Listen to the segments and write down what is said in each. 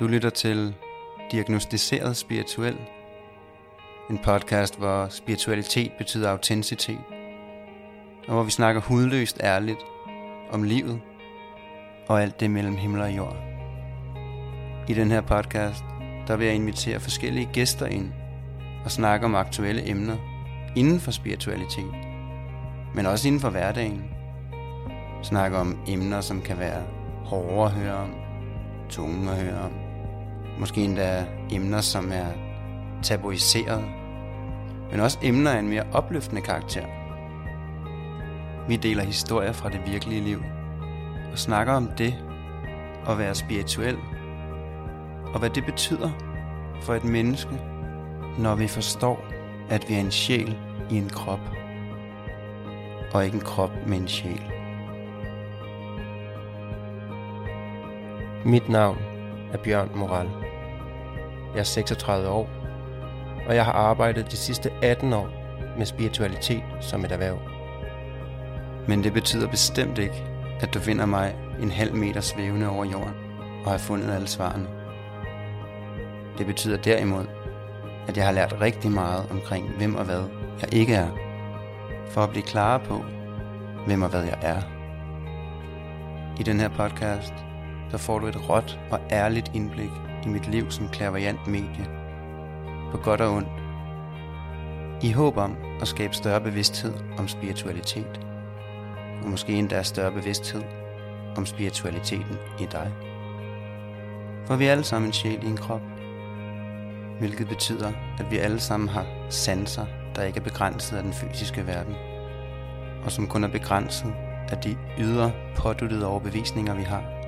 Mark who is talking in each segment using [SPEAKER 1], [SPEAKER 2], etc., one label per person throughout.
[SPEAKER 1] Du lytter til Diagnostiseret Spirituel. En podcast, hvor spiritualitet betyder autenticitet. Og hvor vi snakker hudløst ærligt om livet og alt det mellem himmel og jord. I den her podcast, der vil jeg invitere forskellige gæster ind og snakke om aktuelle emner inden for spiritualitet, men også inden for hverdagen. Snakke om emner, som kan være hårde at høre om, tunge at høre om. Måske endda emner, som er tabuiseret, men også emner af en mere opløftende karakter. Vi deler historier fra det virkelige liv og snakker om det at være spirituel og hvad det betyder for et menneske, når vi forstår, at vi er en sjæl i en krop, og ikke en krop med en sjæl.
[SPEAKER 2] Mit navn er Bjørn Moral. Jeg er 36 år, og jeg har arbejdet de sidste 18 år med spiritualitet som et erhverv.
[SPEAKER 1] Men det betyder bestemt ikke, at du finder mig en halv meter svævende over jorden og har fundet alle svarene. Det betyder derimod, at jeg har lært rigtig meget omkring hvem og hvad jeg ikke er, for at blive klar på, hvem og hvad jeg er. I den her podcast, der får du et råt og ærligt indblik i mit liv som klaverjant medie, på godt og ondt, i håb om at skabe større bevidsthed om spiritualitet, og måske endda større bevidsthed om spiritualiteten i dig. For vi er alle sammen en sjæl i en krop, hvilket betyder, at vi alle sammen har sanser, der ikke er begrænset af den fysiske verden, og som kun er begrænset af de ydre påduttede overbevisninger, vi har.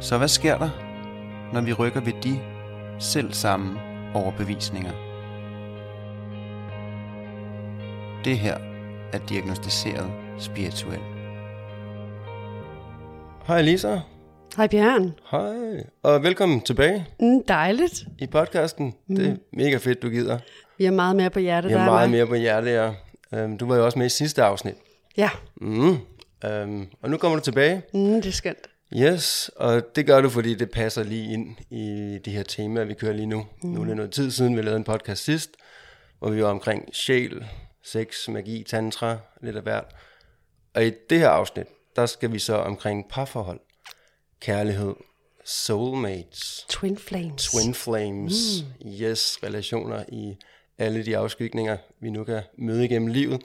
[SPEAKER 1] Så hvad sker der, når vi rykker ved de selv samme overbevisninger? Det her er diagnostiseret spirituelt.
[SPEAKER 2] Hej Lisa.
[SPEAKER 3] Hej Bjørn.
[SPEAKER 2] Hej. Og velkommen tilbage
[SPEAKER 3] Mm, dejligt.
[SPEAKER 2] i podcasten. Mm. Det er mega fedt, du gider.
[SPEAKER 3] Vi har meget mere på hjertet.
[SPEAKER 2] Jeg
[SPEAKER 3] der
[SPEAKER 2] har
[SPEAKER 3] er
[SPEAKER 2] meget
[SPEAKER 3] mig.
[SPEAKER 2] mere på hjertet, ja. Øhm, Du var jo også med i sidste afsnit.
[SPEAKER 3] Ja,
[SPEAKER 2] Mm. Øhm, Og nu kommer du tilbage.
[SPEAKER 3] mm, det er skønt.
[SPEAKER 2] Yes, og det gør du, fordi det passer lige ind i de her temaer, vi kører lige nu. Mm. Nu er det noget tid siden, vi lavede en podcast sidst, hvor vi var omkring sjæl, sex, magi, tantra, lidt af hvert. Og i det her afsnit, der skal vi så omkring parforhold, kærlighed, soulmates,
[SPEAKER 3] Twin Flames.
[SPEAKER 2] twin flames, mm. yes, relationer i alle de afskygninger, vi nu kan møde igennem livet.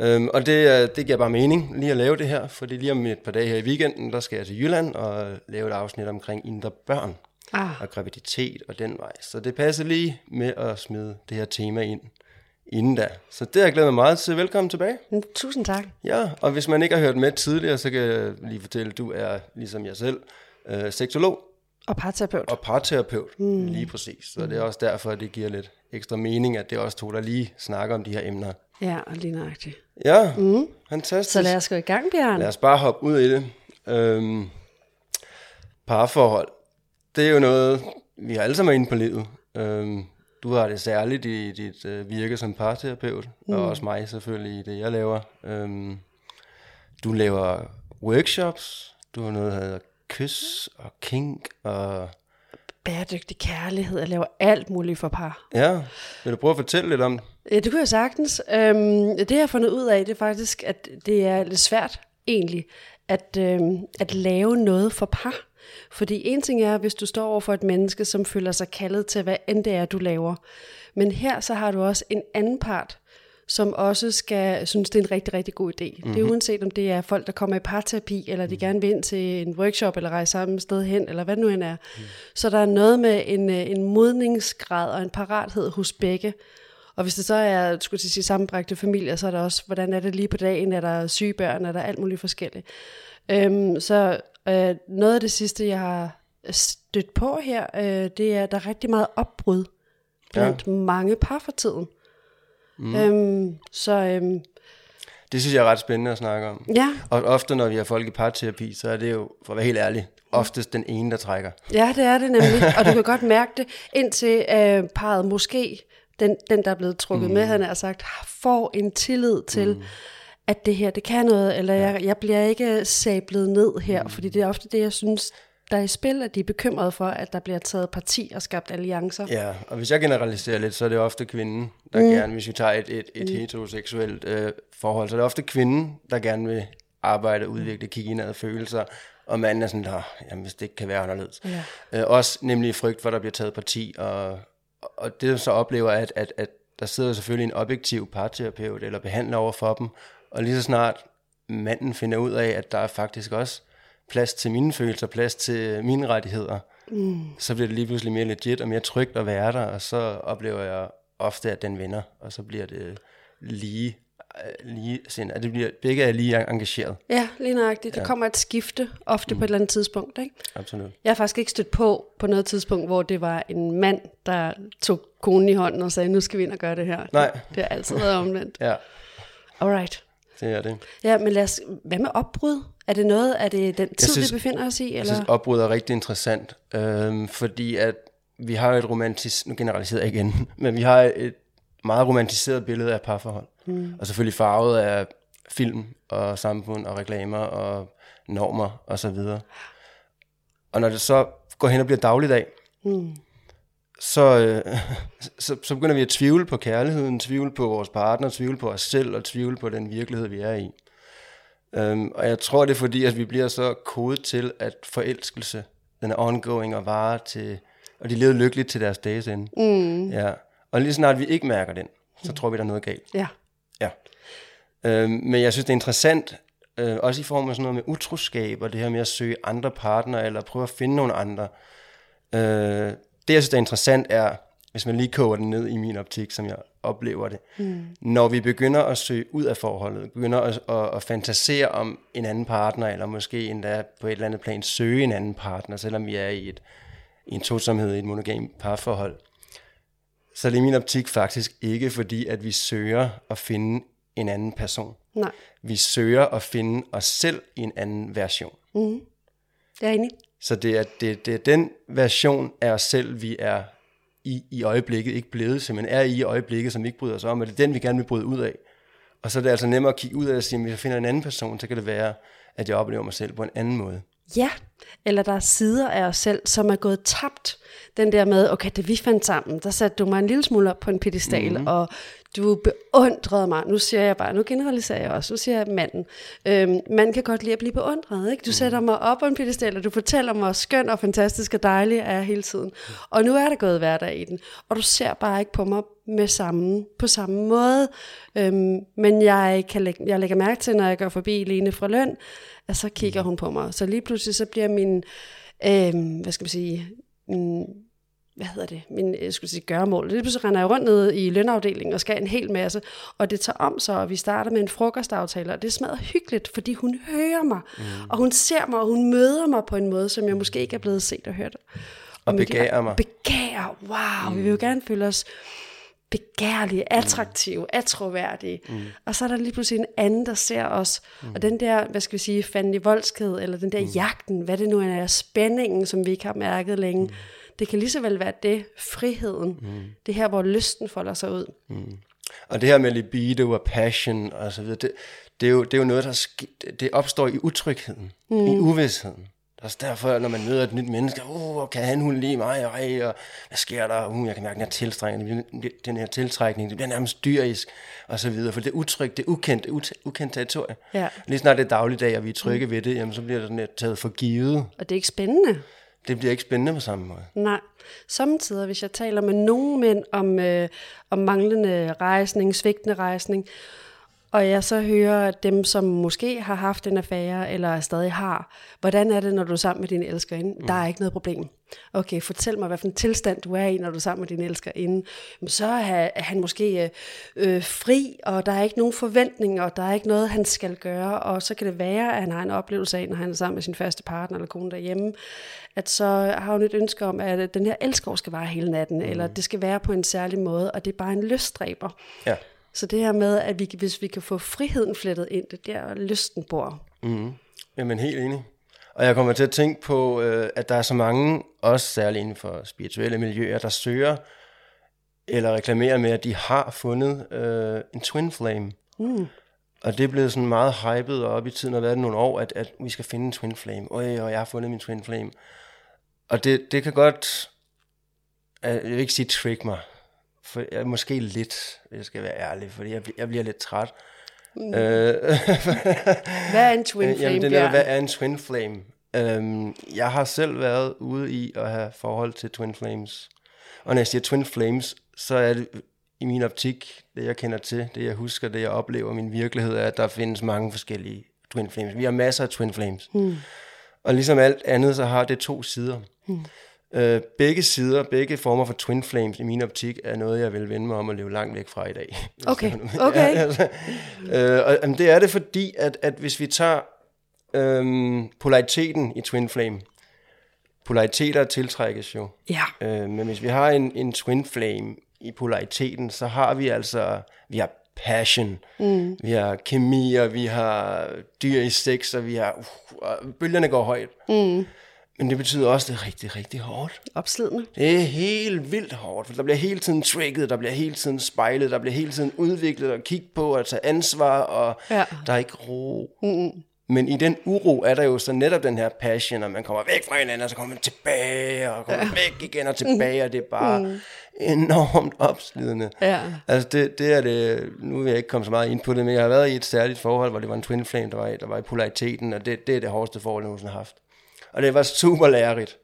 [SPEAKER 2] Øhm, og det, er- det giver bare mening lige at lave det her, fordi lige om et par dage her i weekenden, der skal jeg til Jylland og lave et afsnit omkring indre børn
[SPEAKER 3] Ah,
[SPEAKER 2] og graviditet og den vej. Så det passer lige med at smide det her tema ind inden da. Så det har jeg glædet mig meget til. Velkommen tilbage.
[SPEAKER 3] mm, tusind tak.
[SPEAKER 2] Ja, og hvis man ikke har hørt med tidligere, så kan jeg lige fortælle, at du er ligesom jeg selv, øh, seksolog
[SPEAKER 3] Og parterapeut.
[SPEAKER 2] og parterapeut, mm. lige præcis. Så det er også derfor, at det giver lidt ekstra mening, at det er også to, der lige snakker om de her emner.
[SPEAKER 3] Ja, og lige nøjagtigt.
[SPEAKER 2] Ja, mm. fantastisk.
[SPEAKER 3] Så lad os gå i gang, Bjørn.
[SPEAKER 2] Lad os bare hoppe ud i det. Øhm, parforhold, det er jo noget, vi har alle sammen inde på livet. Øhm, du har det særligt i dit øh, virke som parterapeut, mm. og også mig selvfølgelig i det, jeg laver. Øhm, du laver workshops, du har noget, der hedder kys og kink, og
[SPEAKER 3] Bæredygtig kærlighed. Jeg laver alt muligt for par.
[SPEAKER 2] ja, vil du prøve at fortælle lidt om det?
[SPEAKER 3] Ja, det kunne jeg sagtens. Øhm, det jeg har fundet ud af, det er faktisk, at det er lidt svært egentlig, at, øhm, at lave noget for par. Fordi en ting er, hvis du står over for et menneske, som føler sig kaldet til, hvad end det er, du laver. Men her så har du også en anden part, som også skal synes, det er en rigtig, rigtig god idé. Mm-hmm. Det er uanset om det er folk, der kommer i parterapi, eller de gerne vil ind til en workshop, eller rejse samme sted hen, eller hvad det nu end er. Mm. Så der er noget med en, øh, en modningsgrad og en parathed hos begge. Og hvis det så er, skulle jeg sige, sammenbragte familier, så er der også, hvordan er det lige på dagen, er der syge børn, er der alt muligt forskelligt. Øhm, så øh, noget af det sidste, jeg har stødt på her, øh, det er, at der er rigtig meget opbrud blandt ja. mange par for tiden. Mm. Øhm, så øhm,
[SPEAKER 2] Det synes jeg er ret spændende at snakke om.
[SPEAKER 3] ja,
[SPEAKER 2] Og ofte, når vi har folk i parterapi, så er det jo, for at være helt ærlig, oftest den ene, der trækker.
[SPEAKER 3] ja, det er det nemlig. Og du kan godt mærke det, indtil øh, parret måske, den, den der er blevet trukket mm. med, han har sagt, får en tillid til, mm. at det her, det kan noget, eller jeg, jeg bliver ikke sablet ned her, mm. fordi det er ofte det, jeg synes, der er i spil, at de er bekymrede for, at der bliver taget parti og skabt alliancer.
[SPEAKER 2] Ja, og hvis jeg generaliserer lidt, så er det ofte kvinden, der mm. gerne, hvis vi tager et, et, et mm. heteroseksuelt øh, forhold, så er det ofte kvinden, der gerne vil arbejde, udvikle, kigge indad følelser, og manden er sådan, jamen hvis det ikke kan være anderledes.
[SPEAKER 3] Ja.
[SPEAKER 2] Øh, også nemlig frygt for, at der bliver taget parti, og, og det så oplever, at, at, at der sidder selvfølgelig en objektiv parterapeut eller behandler over for dem, og lige så snart manden finder ud af, at der er faktisk også plads til mine følelser, plads til mine rettigheder, mm. så bliver det lige pludselig mere legit og mere trygt at være der, og så oplever jeg ofte, at den vinder, og så bliver det lige øh, lige sind, at det bliver, begge er lige engageret.
[SPEAKER 3] Ja, lige nøjagtigt. Der ja. kommer et skifte, ofte mm. på et eller andet tidspunkt. Ikke?
[SPEAKER 2] Absolut.
[SPEAKER 3] Jeg har faktisk ikke stødt på på noget tidspunkt, hvor det var en mand, der tog konen i hånden og sagde, nu skal vi ind og gøre det her.
[SPEAKER 2] Nej.
[SPEAKER 3] Det, det har altid været omvendt.
[SPEAKER 2] ja.
[SPEAKER 3] Alright.
[SPEAKER 2] Det er det.
[SPEAKER 3] Ja, men lad os, hvad med opbrud? Er det noget, er det den tid, synes, vi befinder os i? Eller?
[SPEAKER 2] Jeg synes, opbrud er rigtig interessant, øhm, fordi at vi har et romantisk, nu generaliserer jeg igen, men vi har et meget romantiseret billede af parforhold. Mm. Og selvfølgelig farvet af film og samfund og reklamer og normer og så videre. Og når det så går hen og bliver dagligdag, mm. så, øh, så, så begynder vi at tvivle på kærligheden, tvivle på vores partner, tvivle på os selv og tvivle på den virkelighed, vi er i. Um, og jeg tror, det er fordi, at vi bliver så kodet til, at forelskelse, den er ongoing og varer til, og de lever lykkeligt til deres dages ende. Mm. Ja. Og lige snart vi ikke mærker den, så tror vi, der er noget galt.
[SPEAKER 3] Ja.
[SPEAKER 2] Ja. Um, men jeg synes, det er interessant, uh, også i form af sådan noget med utroskab, og det her med at søge andre partnere, eller prøve at finde nogle andre. Uh, det, jeg synes, der er interessant, er, hvis man lige koger den ned i min optik, som jeg oplever det. Mm. Når vi begynder at søge ud af forholdet, begynder at, at, at fantasere om en anden partner, eller måske endda på et eller andet plan søge en anden partner, selvom vi er i, et, i en tosomhed i et monogam parforhold, så er det i min optik faktisk ikke fordi, at vi søger at finde en anden person.
[SPEAKER 3] Nej.
[SPEAKER 2] Vi søger at finde os selv i en anden version.
[SPEAKER 3] Mm. Jeg er enig.
[SPEAKER 2] Så det er, det, det er den version af os selv, vi er i, i øjeblikket, ikke blevet til, men er i øjeblikket, som vi ikke bryder os om, og det er den, vi gerne vil bryde ud af. Og så er det altså nemmere at kigge ud af og sige, at hvis jeg finder en anden person, så kan det være, at jeg oplever mig selv på en anden måde.
[SPEAKER 3] Ja, eller der er sider af os selv, som er gået tabt. Den der med, okay, da vi fandt sammen, der satte du mig en lille smule op på en pedestal, mm-hmm. og du beundrede mig. Nu siger jeg bare, nu generaliserer jeg også, nu siger jeg manden. Øhm, man kan godt lide at blive beundret, ikke? Du mm. sætter mig op på en pedestal, og du fortæller mig, hvor skøn og fantastisk og dejlig er jeg hele tiden. Og nu er det gået hverdag i den, og du ser bare ikke på mig med samme, på samme måde. Øhm, men jeg, kan lægge, jeg lægger mærke til, når jeg går forbi Lene fra Løn, at så kigger hun på mig. Så lige pludselig så bliver min, øhm, hvad skal man sige, min, hvad hedder det, min jeg skulle sige, gørmål. Det pludselig render jeg rundt ned i lønafdelingen og skal en hel masse, og det tager om sig, og vi starter med en frokostaftale, og det smadrer hyggeligt, fordi hun hører mig, mm. og hun ser mig, og hun møder mig på en måde, som jeg måske ikke er blevet set og hørt.
[SPEAKER 2] Og, og begærer mig.
[SPEAKER 3] Begærer, wow, mm. vi vil jo gerne føle os begærlige, attraktive, mm. atroværdige. Mm. Og så er der lige pludselig en anden, der ser os. Mm. Og den der, hvad skal vi sige, fandelig voldsked, eller den der mm. jagten, hvad det nu er, spændingen, som vi ikke har mærket længe. Mm. Det kan lige så vel være det, friheden. Mm. Det her, hvor lysten folder sig ud. Mm.
[SPEAKER 2] Og det her med libido og passion og så videre, det, det, er, jo, det er jo noget, der sk- det opstår i utrygheden, mm. i uvidsheden. Det er også derfor, når man møder et nyt menneske, uh, kan han, hun lide mig, og, og hvad sker der? Uh, jeg kan mærke den her tiltrækning, den her tiltrækning, det bliver nærmest dyrisk, og så videre, for det er utrygt, det er ukendt, det er ukendt territorie.
[SPEAKER 3] Ja.
[SPEAKER 2] Lige snart det er dagligdag, og vi er trygge mm. ved det, jamen, så bliver det sådan taget for givet.
[SPEAKER 3] Og det er ikke spændende.
[SPEAKER 2] Det bliver ikke spændende på samme måde.
[SPEAKER 3] Nej. Samtidig, hvis jeg taler med nogle mænd om, øh, om manglende rejsning, svigtende rejsning, og jeg så hører dem, som måske har haft en affære, eller stadig har, hvordan er det, når du er sammen med din elskerinde? Mm. Der er ikke noget problem. Okay, fortæl mig, hvad for en tilstand du er i, når du er sammen med din elskerinde. Så er han måske øh, fri, og der er ikke nogen forventninger, og der er ikke noget, han skal gøre. Og så kan det være, at han har en oplevelse af, når han er sammen med sin første partner eller kone derhjemme, at så har hun et ønske om, at den her elskov skal være hele natten, mm. eller det skal være på en særlig måde, og det er bare en lyststræber.
[SPEAKER 2] Ja.
[SPEAKER 3] Så det her med, at vi, hvis vi kan få friheden flettet ind, det der lysten bor.
[SPEAKER 2] Mm. Jamen helt enig. Og jeg kommer til at tænke på, øh, at der er så mange, også særligt inden for spirituelle miljøer, der søger eller reklamerer med, at de har fundet øh, en twin flame. Mm. Og det er blevet sådan meget hypet og op i tiden, og været nogle år, at, at vi skal finde en twin flame. Øj, og jeg har fundet min twin flame. Og det, det kan godt, jeg vil ikke sige trick mig, for jeg måske lidt, hvis jeg skal være ærlig, fordi jeg, jeg bliver lidt træt. Mm. Øh,
[SPEAKER 3] hvad er en twin flame,
[SPEAKER 2] Jamen, det er, hvad er en twin flame? Øhm, jeg har selv været ude i at have forhold til twin flames. Og når jeg siger twin flames, så er det i min optik, det jeg kender til, det jeg husker, det jeg oplever, min virkelighed er, at der findes mange forskellige twin flames. Vi har masser af twin flames. Mm. Og ligesom alt andet, så har det to sider. Mm. Øh, begge sider, begge former for twin flames i min optik, er noget, jeg vil vende mig om at leve langt væk fra i dag.
[SPEAKER 3] Okay, okay. ja, altså,
[SPEAKER 2] øh, og jamen, det er det fordi, at, at hvis vi tager øhm, polariteten i twin flame, polariteter tiltrækkes jo.
[SPEAKER 3] Ja.
[SPEAKER 2] Øh, men hvis vi har en, en twin flame i polariteten, så har vi altså, vi har passion, mm. vi har kemi, og vi har dyr i sex, og vi har, uh, og bølgerne går højt. Mm. Men det betyder også, at det er rigtig, rigtig hårdt.
[SPEAKER 3] Opslidende.
[SPEAKER 2] Det er helt vildt hårdt, for der bliver hele tiden trigget, der bliver hele tiden spejlet, der bliver hele tiden udviklet og kigge på og tage ansvar, og ja. der er ikke ro. Mm. Men i den uro er der jo så netop den her passion, og man kommer væk fra hinanden, og så kommer man tilbage, og kommer ja. væk igen og tilbage, og det er bare mm. enormt opslidende.
[SPEAKER 3] Ja.
[SPEAKER 2] Altså det, det er det, nu vil jeg ikke komme så meget ind på det, men jeg har været i et særligt forhold, hvor det var en twin flame, der var i, der var i polariteten, og det, det er det hårdeste forhold, jeg nogensinde har haft. Og det var super lærerigt.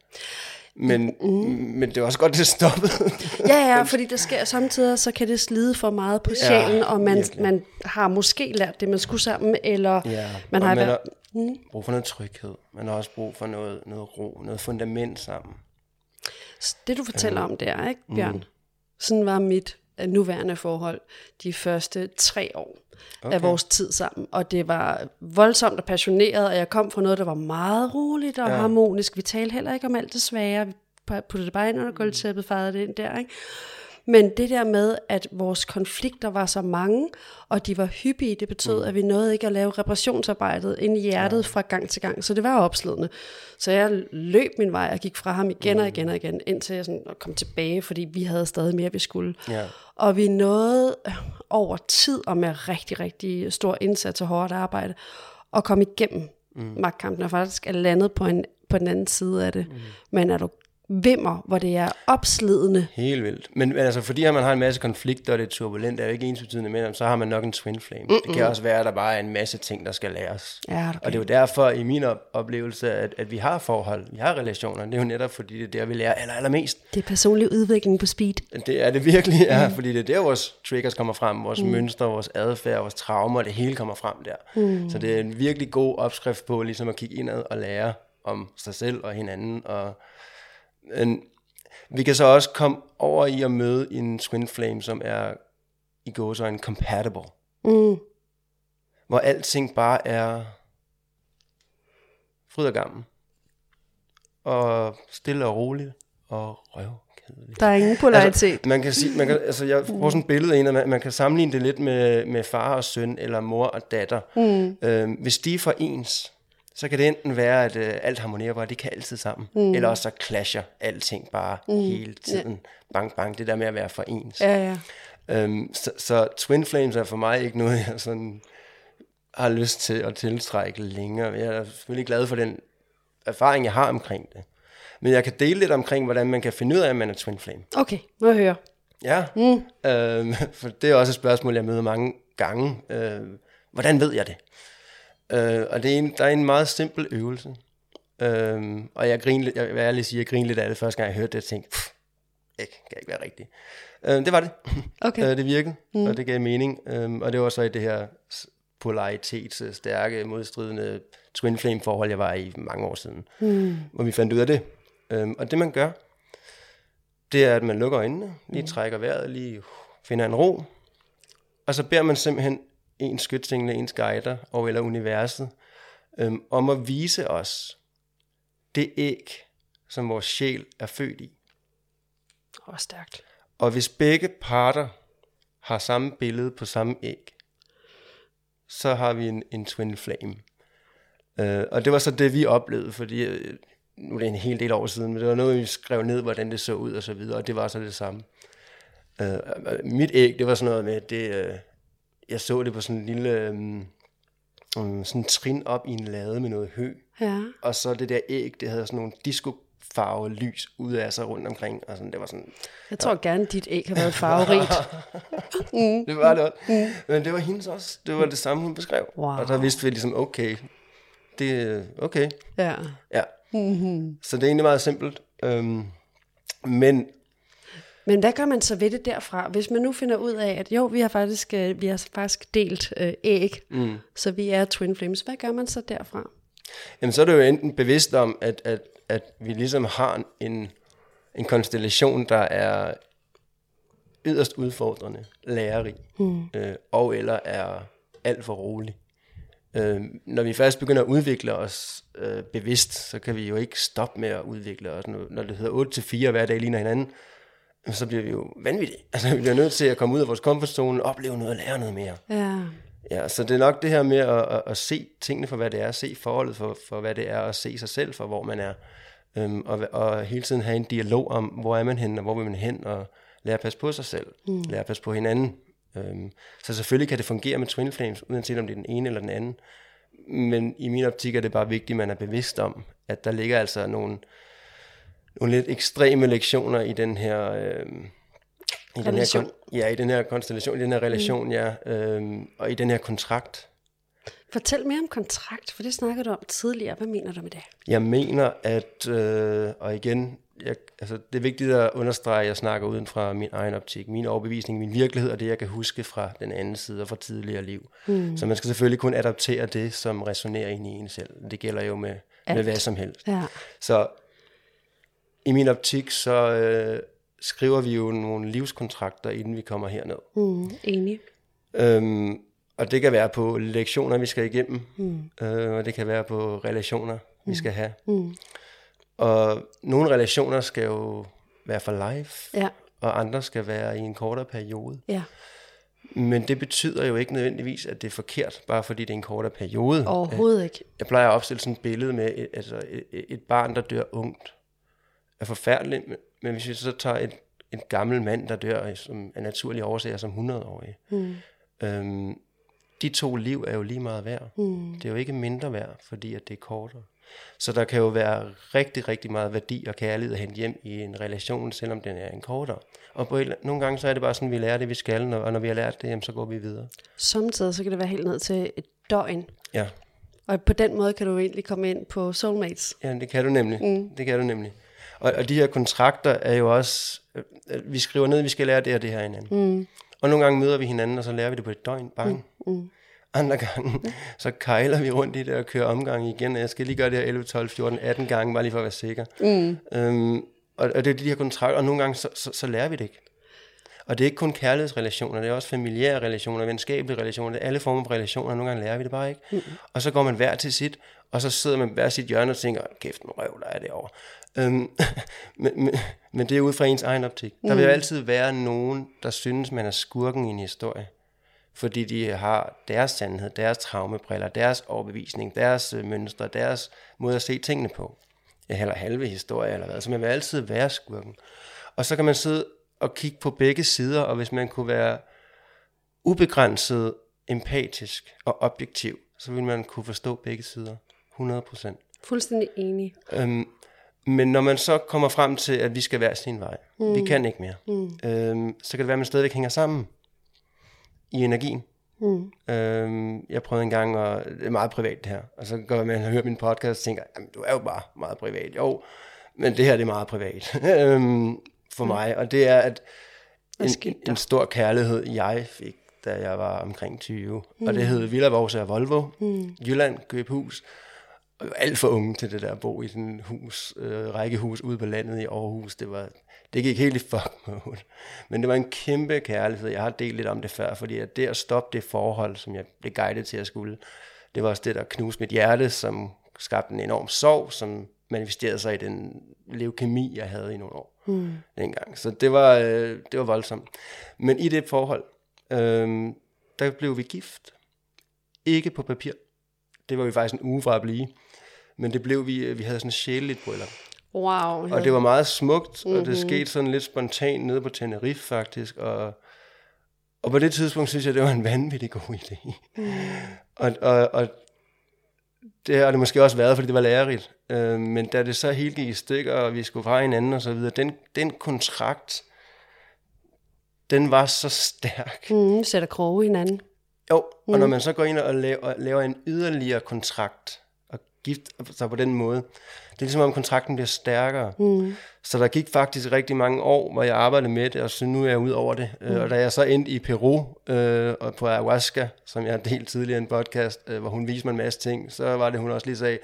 [SPEAKER 2] Men, mm. men det var også godt, det stoppede.
[SPEAKER 3] ja, ja, fordi der sker samtidig, så kan det slide for meget på sjælen, ja, og man, man har måske lært det, man skulle sammen, eller
[SPEAKER 2] ja,
[SPEAKER 3] man har,
[SPEAKER 2] man har mm. brug for noget tryghed. Man har også brug for noget, noget ro, noget fundament sammen.
[SPEAKER 3] Det du fortæller ja. om der, ikke Bjørn? Mm. Sådan var mit nuværende forhold de første tre år okay. af vores tid sammen. Og det var voldsomt og passioneret, og jeg kom fra noget, der var meget roligt og ja. harmonisk. Vi talte heller ikke om alt det svære. Vi puttede det bare ind under gulvtæppet, farede det ind der, ikke? Men det der med, at vores konflikter var så mange, og de var hyppige, det betød, mm. at vi nåede ikke at lave reparationsarbejdet ind i hjertet ja. fra gang til gang. Så det var opslidende. Så jeg løb min vej og gik fra ham igen og mm. igen og igen, indtil jeg sådan kom tilbage, fordi vi havde stadig mere, vi skulle.
[SPEAKER 2] Ja.
[SPEAKER 3] Og vi nåede over tid, og med rigtig, rigtig stor indsats og hårdt arbejde, at komme igennem mm. magtkampen, og faktisk er landet på, en, på den anden side af det. Mm. Men er du vimmer, hvor det er opslidende.
[SPEAKER 2] Helt vildt. Men altså, fordi man har en masse konflikter, og det er turbulent, det er jo ikke ensbetydende med dem, så har man nok en twin flame. Mm-mm. Det kan også være, at der bare er en masse ting, der skal læres.
[SPEAKER 3] Ja, okay.
[SPEAKER 2] Og det er jo derfor, i min oplevelse, at, at vi har forhold, vi har relationer. Det er jo netop, fordi det er der, vi lærer aller, allermest.
[SPEAKER 3] Det er personlig udvikling på speed.
[SPEAKER 2] Det er det virkelig, ja, mm. fordi det er der, vores triggers kommer frem, vores mm. mønstre, vores adfærd, vores traumer, det hele kommer frem der. Mm. Så det er en virkelig god opskrift på, ligesom at kigge indad og lære om sig selv og hinanden, og men vi kan så også komme over i at møde en twin flame, som er i går så en compatible.
[SPEAKER 3] Mm.
[SPEAKER 2] Hvor alting bare er fryd og gammel. Og stille og roligt og røvkedeligt.
[SPEAKER 3] Der er ingen polaritet.
[SPEAKER 2] Altså, man kan sige, man kan, altså jeg får sådan et billede af en, man, man kan sammenligne det lidt med, med far og søn, eller mor og datter.
[SPEAKER 3] Mm.
[SPEAKER 2] Øhm, hvis de er for ens, så kan det enten være, at øh, alt harmonerer bare, det kan altid sammen. Mm. Eller også så clasher alting bare mm. hele tiden. Ja. Bang, bang, det der med at være for ens.
[SPEAKER 3] Ja, ja.
[SPEAKER 2] Øhm, så, så Twin Flames er for mig ikke noget, jeg sådan har lyst til at tiltrække længere. Jeg er selvfølgelig glad for den erfaring, jeg har omkring det. Men jeg kan dele lidt omkring, hvordan man kan finde ud af, at man er Twin Flame.
[SPEAKER 3] Okay, må jeg høre.
[SPEAKER 2] Ja, mm. øhm, for det er også et spørgsmål, jeg møder mange gange. Øh, hvordan ved jeg det? Øh, og det er en, der er en meget simpel øvelse. Øh, og jeg, griner, jeg vil ærligt sige, jeg griner lidt af det første gang, jeg hørte det, og tænkte, ikke, kan ikke være rigtigt. Øh, det var det.
[SPEAKER 3] Okay.
[SPEAKER 2] øh, det virkede, mm. og det gav mening. Øh, og det var så i det her polaritets stærke, modstridende twin flame forhold, jeg var i mange år siden,
[SPEAKER 3] mm.
[SPEAKER 2] hvor vi fandt ud af det. Øh, og det man gør, det er, at man lukker øjnene, lige mm. trækker vejret, lige finder en ro, og så beder man simpelthen ens skytsengel, ens guider og eller universet, øhm, om at vise os det æg, som vores sjæl er født i.
[SPEAKER 3] Åh, stærkt.
[SPEAKER 2] Og hvis begge parter har samme billede på samme æg, så har vi en, en twin flame. Øh, og det var så det, vi oplevede, fordi øh, nu er det en hel del år siden, men det var noget, vi skrev ned, hvordan det så ud og så videre, og det var så det samme. Øh, mit æg, det var sådan noget med, det, øh, jeg så det på sådan en lille, øhm, øhm, sådan en trin op i en lade med noget hø.
[SPEAKER 3] Ja.
[SPEAKER 2] Og så det der æg, det havde sådan nogle disco farve lys ud af sig rundt omkring, og sådan, det var sådan,
[SPEAKER 3] Jeg tror gerne, dit æg har været farverigt.
[SPEAKER 2] det var det også. Men det var hendes også, det var det samme, hun beskrev.
[SPEAKER 3] Wow.
[SPEAKER 2] Og der vidste vi ligesom, okay, det er okay,
[SPEAKER 3] ja.
[SPEAKER 2] ja. Mm-hmm. Så det er egentlig meget simpelt. Øhm, men
[SPEAKER 3] Men hvad gør man så ved det derfra? Hvis man nu finder ud af, at jo, vi har faktisk, øh, vi har faktisk delt øh, æg, mm. så vi er twin flames. Hvad gør man så derfra?
[SPEAKER 2] Jamen, så er det jo enten bevidst om, at, at, at vi ligesom har en, en konstellation, der er yderst udfordrende, lærerig, mm. øh, og eller er alt for rolig. Øh, når vi først begynder at udvikle os øh, bevidst, så kan vi jo ikke stoppe med at udvikle os. Når når det hedder 8-4 hver dag ligner hinanden, så bliver vi jo vanvittige. Altså, vi bliver nødt til at komme ud af vores komfortzone, opleve noget og lære noget mere.
[SPEAKER 3] Ja.
[SPEAKER 2] Ja, så det er nok det her med at, at, at se tingene for, hvad det er, se forholdet for, for, hvad det er, og se sig selv for, hvor man er. Øhm, og, og hele tiden have en dialog om, hvor er man hen, og hvor vil man hen, og lære at passe på sig selv, mm. lære at passe på hinanden. Øhm, så selvfølgelig kan det fungere med Twin Flames, uanset om det er den ene eller den anden. Men i min optik er det bare vigtigt, at man er bevidst om, at der ligger altså nogle, nogle lidt ekstreme lektioner i den her... Øhm, i den her,
[SPEAKER 3] Relation.
[SPEAKER 2] ja, i den her konstellation, i den her relation, mm. ja, øhm, og i den her kontrakt.
[SPEAKER 3] Fortæl mere om kontrakt, for det snakkede du om tidligere. Hvad mener du med det?
[SPEAKER 2] Jeg mener, at, øh, og igen, jeg, altså, det er vigtigt at understrege, at jeg snakker uden fra min egen optik, min overbevisning, min virkelighed, og det, jeg kan huske fra den anden side og fra tidligere liv. Mm. Så man skal selvfølgelig kun adaptere det, som resonerer ind i en selv. Det gælder jo med, med hvad som helst.
[SPEAKER 3] Ja.
[SPEAKER 2] Så i min optik, så øh, skriver vi jo nogle livskontrakter, inden vi kommer herned.
[SPEAKER 3] Mm, enig.
[SPEAKER 2] Øhm, og det kan være på lektioner, vi skal igennem, mm. øh, og det kan være på relationer, vi skal have. Mm. Og nogle relationer skal jo være for life,
[SPEAKER 3] Ja.
[SPEAKER 2] og andre skal være i en kortere periode.
[SPEAKER 3] Ja.
[SPEAKER 2] Men det betyder jo ikke nødvendigvis, at det er forkert, bare fordi det er en kortere periode.
[SPEAKER 3] Overhovedet ikke.
[SPEAKER 2] Jeg plejer at opstille sådan et billede med et, altså et, et barn, der dør ungt. Er forfærdeligt, men- hvis vi så tager et, en gammel mand, der dør som af naturlige årsager som 100-årig, mm. øhm, de to liv er jo lige meget værd. Mm. Det er jo ikke mindre værd, fordi at det er kortere. Så der kan jo være rigtig, rigtig meget værdi og kærlighed at hente hjem i en relation, selvom den er en kortere. Og på et, nogle gange så er det bare sådan, at vi lærer det, vi skal, og når vi har lært det, jamen, så går vi videre.
[SPEAKER 3] Samtidig så kan det være helt ned til et døgn.
[SPEAKER 2] Ja,
[SPEAKER 3] Og på den måde kan du egentlig komme ind på soulmates.
[SPEAKER 2] Ja, det kan du nemlig. Mm. Det kan du nemlig. Og, og de her kontrakter er jo også, øh, øh, vi skriver ned, at vi skal lære det og det her hinanden. Mm. Og nogle gange møder vi hinanden, og så lærer vi det på et døgn, bang. Mm. Mm. Andre gange, så kejler vi rundt i det og kører omgang igen. Jeg skal lige gøre det her 11, 12, 14, 18 gange, bare lige for at være sikker. Mm. Øhm, og, og det er de her kontrakter, og nogle gange, så, så, så lærer vi det ikke. Og det er ikke kun kærlighedsrelationer, det er også familiære relationer, venskabelige relationer, det er alle former for relationer, og nogle gange lærer vi det bare ikke. Mm. Og så går man hver til sit, og så sidder man hver sit hjørne og tænker, kæft, nu røv, der er det over. Øhm, men, men, men det er ud fra ens egen optik. Der vil jo altid være nogen, der synes, man er skurken i en historie. Fordi de har deres sandhed, deres traumebriller, deres overbevisning, deres øh, mønstre, deres måde at se tingene på. Eller halve historie eller hvad. Så man vil altid være skurken. Og så kan man sidde og kigge på begge sider, og hvis man kunne være ubegrænset empatisk og objektiv, så ville man kunne forstå begge sider. 100 procent.
[SPEAKER 3] Fuldstændig enig.
[SPEAKER 2] Øhm, men når man så kommer frem til, at vi skal hver sin vej, mm. vi kan ikke mere, mm. øhm, så kan det være, at man stadigvæk hænger sammen i energien. Mm. Øhm, jeg prøvede en gang, og det er meget privat det her, og så går man og hører min podcast og tænker, jamen, du er jo bare meget privat. Jo, men det her det er meget privat øhm, for mig, og det er, at en, en, stor kærlighed, jeg fik, da jeg var omkring 20, mm. og det hed Villa Vores og Volvo, mm. Jylland, Købhus, var alt for unge til det der at bo i sådan en hus, øh, rækkehus ude på landet i Aarhus. Det, var, det gik helt i fuck mode. Men det var en kæmpe kærlighed. Jeg har delt lidt om det før, fordi at det at stoppe det forhold, som jeg blev guidet til at skulle, det var også det, der knuste mit hjerte, som skabte en enorm sorg, som manifesterede sig i den leukemi, jeg havde i nogle år mm. dengang. Så det var, øh, det var voldsomt. Men i det forhold, øh, der blev vi gift. Ikke på papir. Det var vi faktisk en uge fra at blive. Men det blev vi, vi havde sådan et sjæleligt bryllup.
[SPEAKER 3] Wow.
[SPEAKER 2] Og det var meget smukt, mm-hmm. og det skete sådan lidt spontant nede på Tenerife faktisk, og, Og på det tidspunkt synes jeg, det var en vanvittig god idé. Mm. Og, og, og det har det måske også været, fordi det var lærerigt. Øh, men da det så helt gik i stykker, og vi skulle fra hinanden og så videre, den, den kontrakt, den var så stærk.
[SPEAKER 3] Mm, sætter kroge i hinanden.
[SPEAKER 2] Jo, og når man så går ind og laver, laver en yderligere kontrakt, og gift sig på den måde, det er ligesom om kontrakten bliver stærkere. Mm. Så der gik faktisk rigtig mange år, hvor jeg arbejdede med det, og så nu er jeg ud over det. Mm. Og da jeg så endte i Peru øh, og på ayahuasca, som jeg har delt tidligere i en podcast, øh, hvor hun viste mig en masse ting, så var det, hun også lige sagde,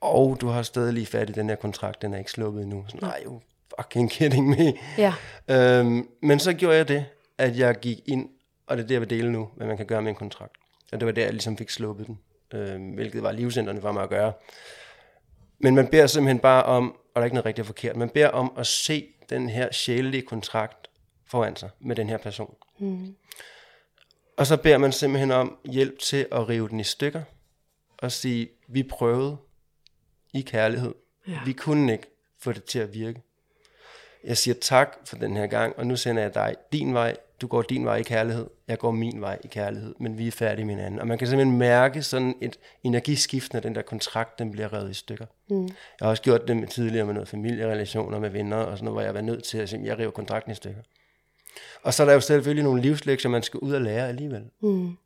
[SPEAKER 2] og du har stadig lige fat i den her kontrakt, den er ikke sluppet endnu. Så, nej, jo fucking kidding me.
[SPEAKER 3] Ja.
[SPEAKER 2] Øhm, men så gjorde jeg det, at jeg gik ind, og det er det, jeg vil dele nu, hvad man kan gøre med en kontrakt. Og det var der, jeg ligesom fik sluppet den, øhm, hvilket var livsændrende for mig at gøre. Men man beder simpelthen bare om, og der er ikke noget rigtigt og forkert, man beder om at se den her sjælelige kontrakt foran sig med den her person. Mm. Og så beder man simpelthen om hjælp til at rive den i stykker, og sige, vi prøvede i kærlighed. Ja. Vi kunne ikke få det til at virke. Jeg siger tak for den her gang, og nu sender jeg dig din vej. Du går din vej i kærlighed, jeg går min vej i kærlighed, men vi er færdige med hinanden. Og man kan simpelthen mærke sådan et energiskift, når den der kontrakt, den bliver revet i stykker. Mm. Jeg har også gjort det med tidligere med noget familierelationer med venner, og sådan noget, hvor jeg var nødt til at sige, jeg river kontrakten i stykker. Og så er der jo selvfølgelig nogle livslektier, man skal ud og lære alligevel. Mm.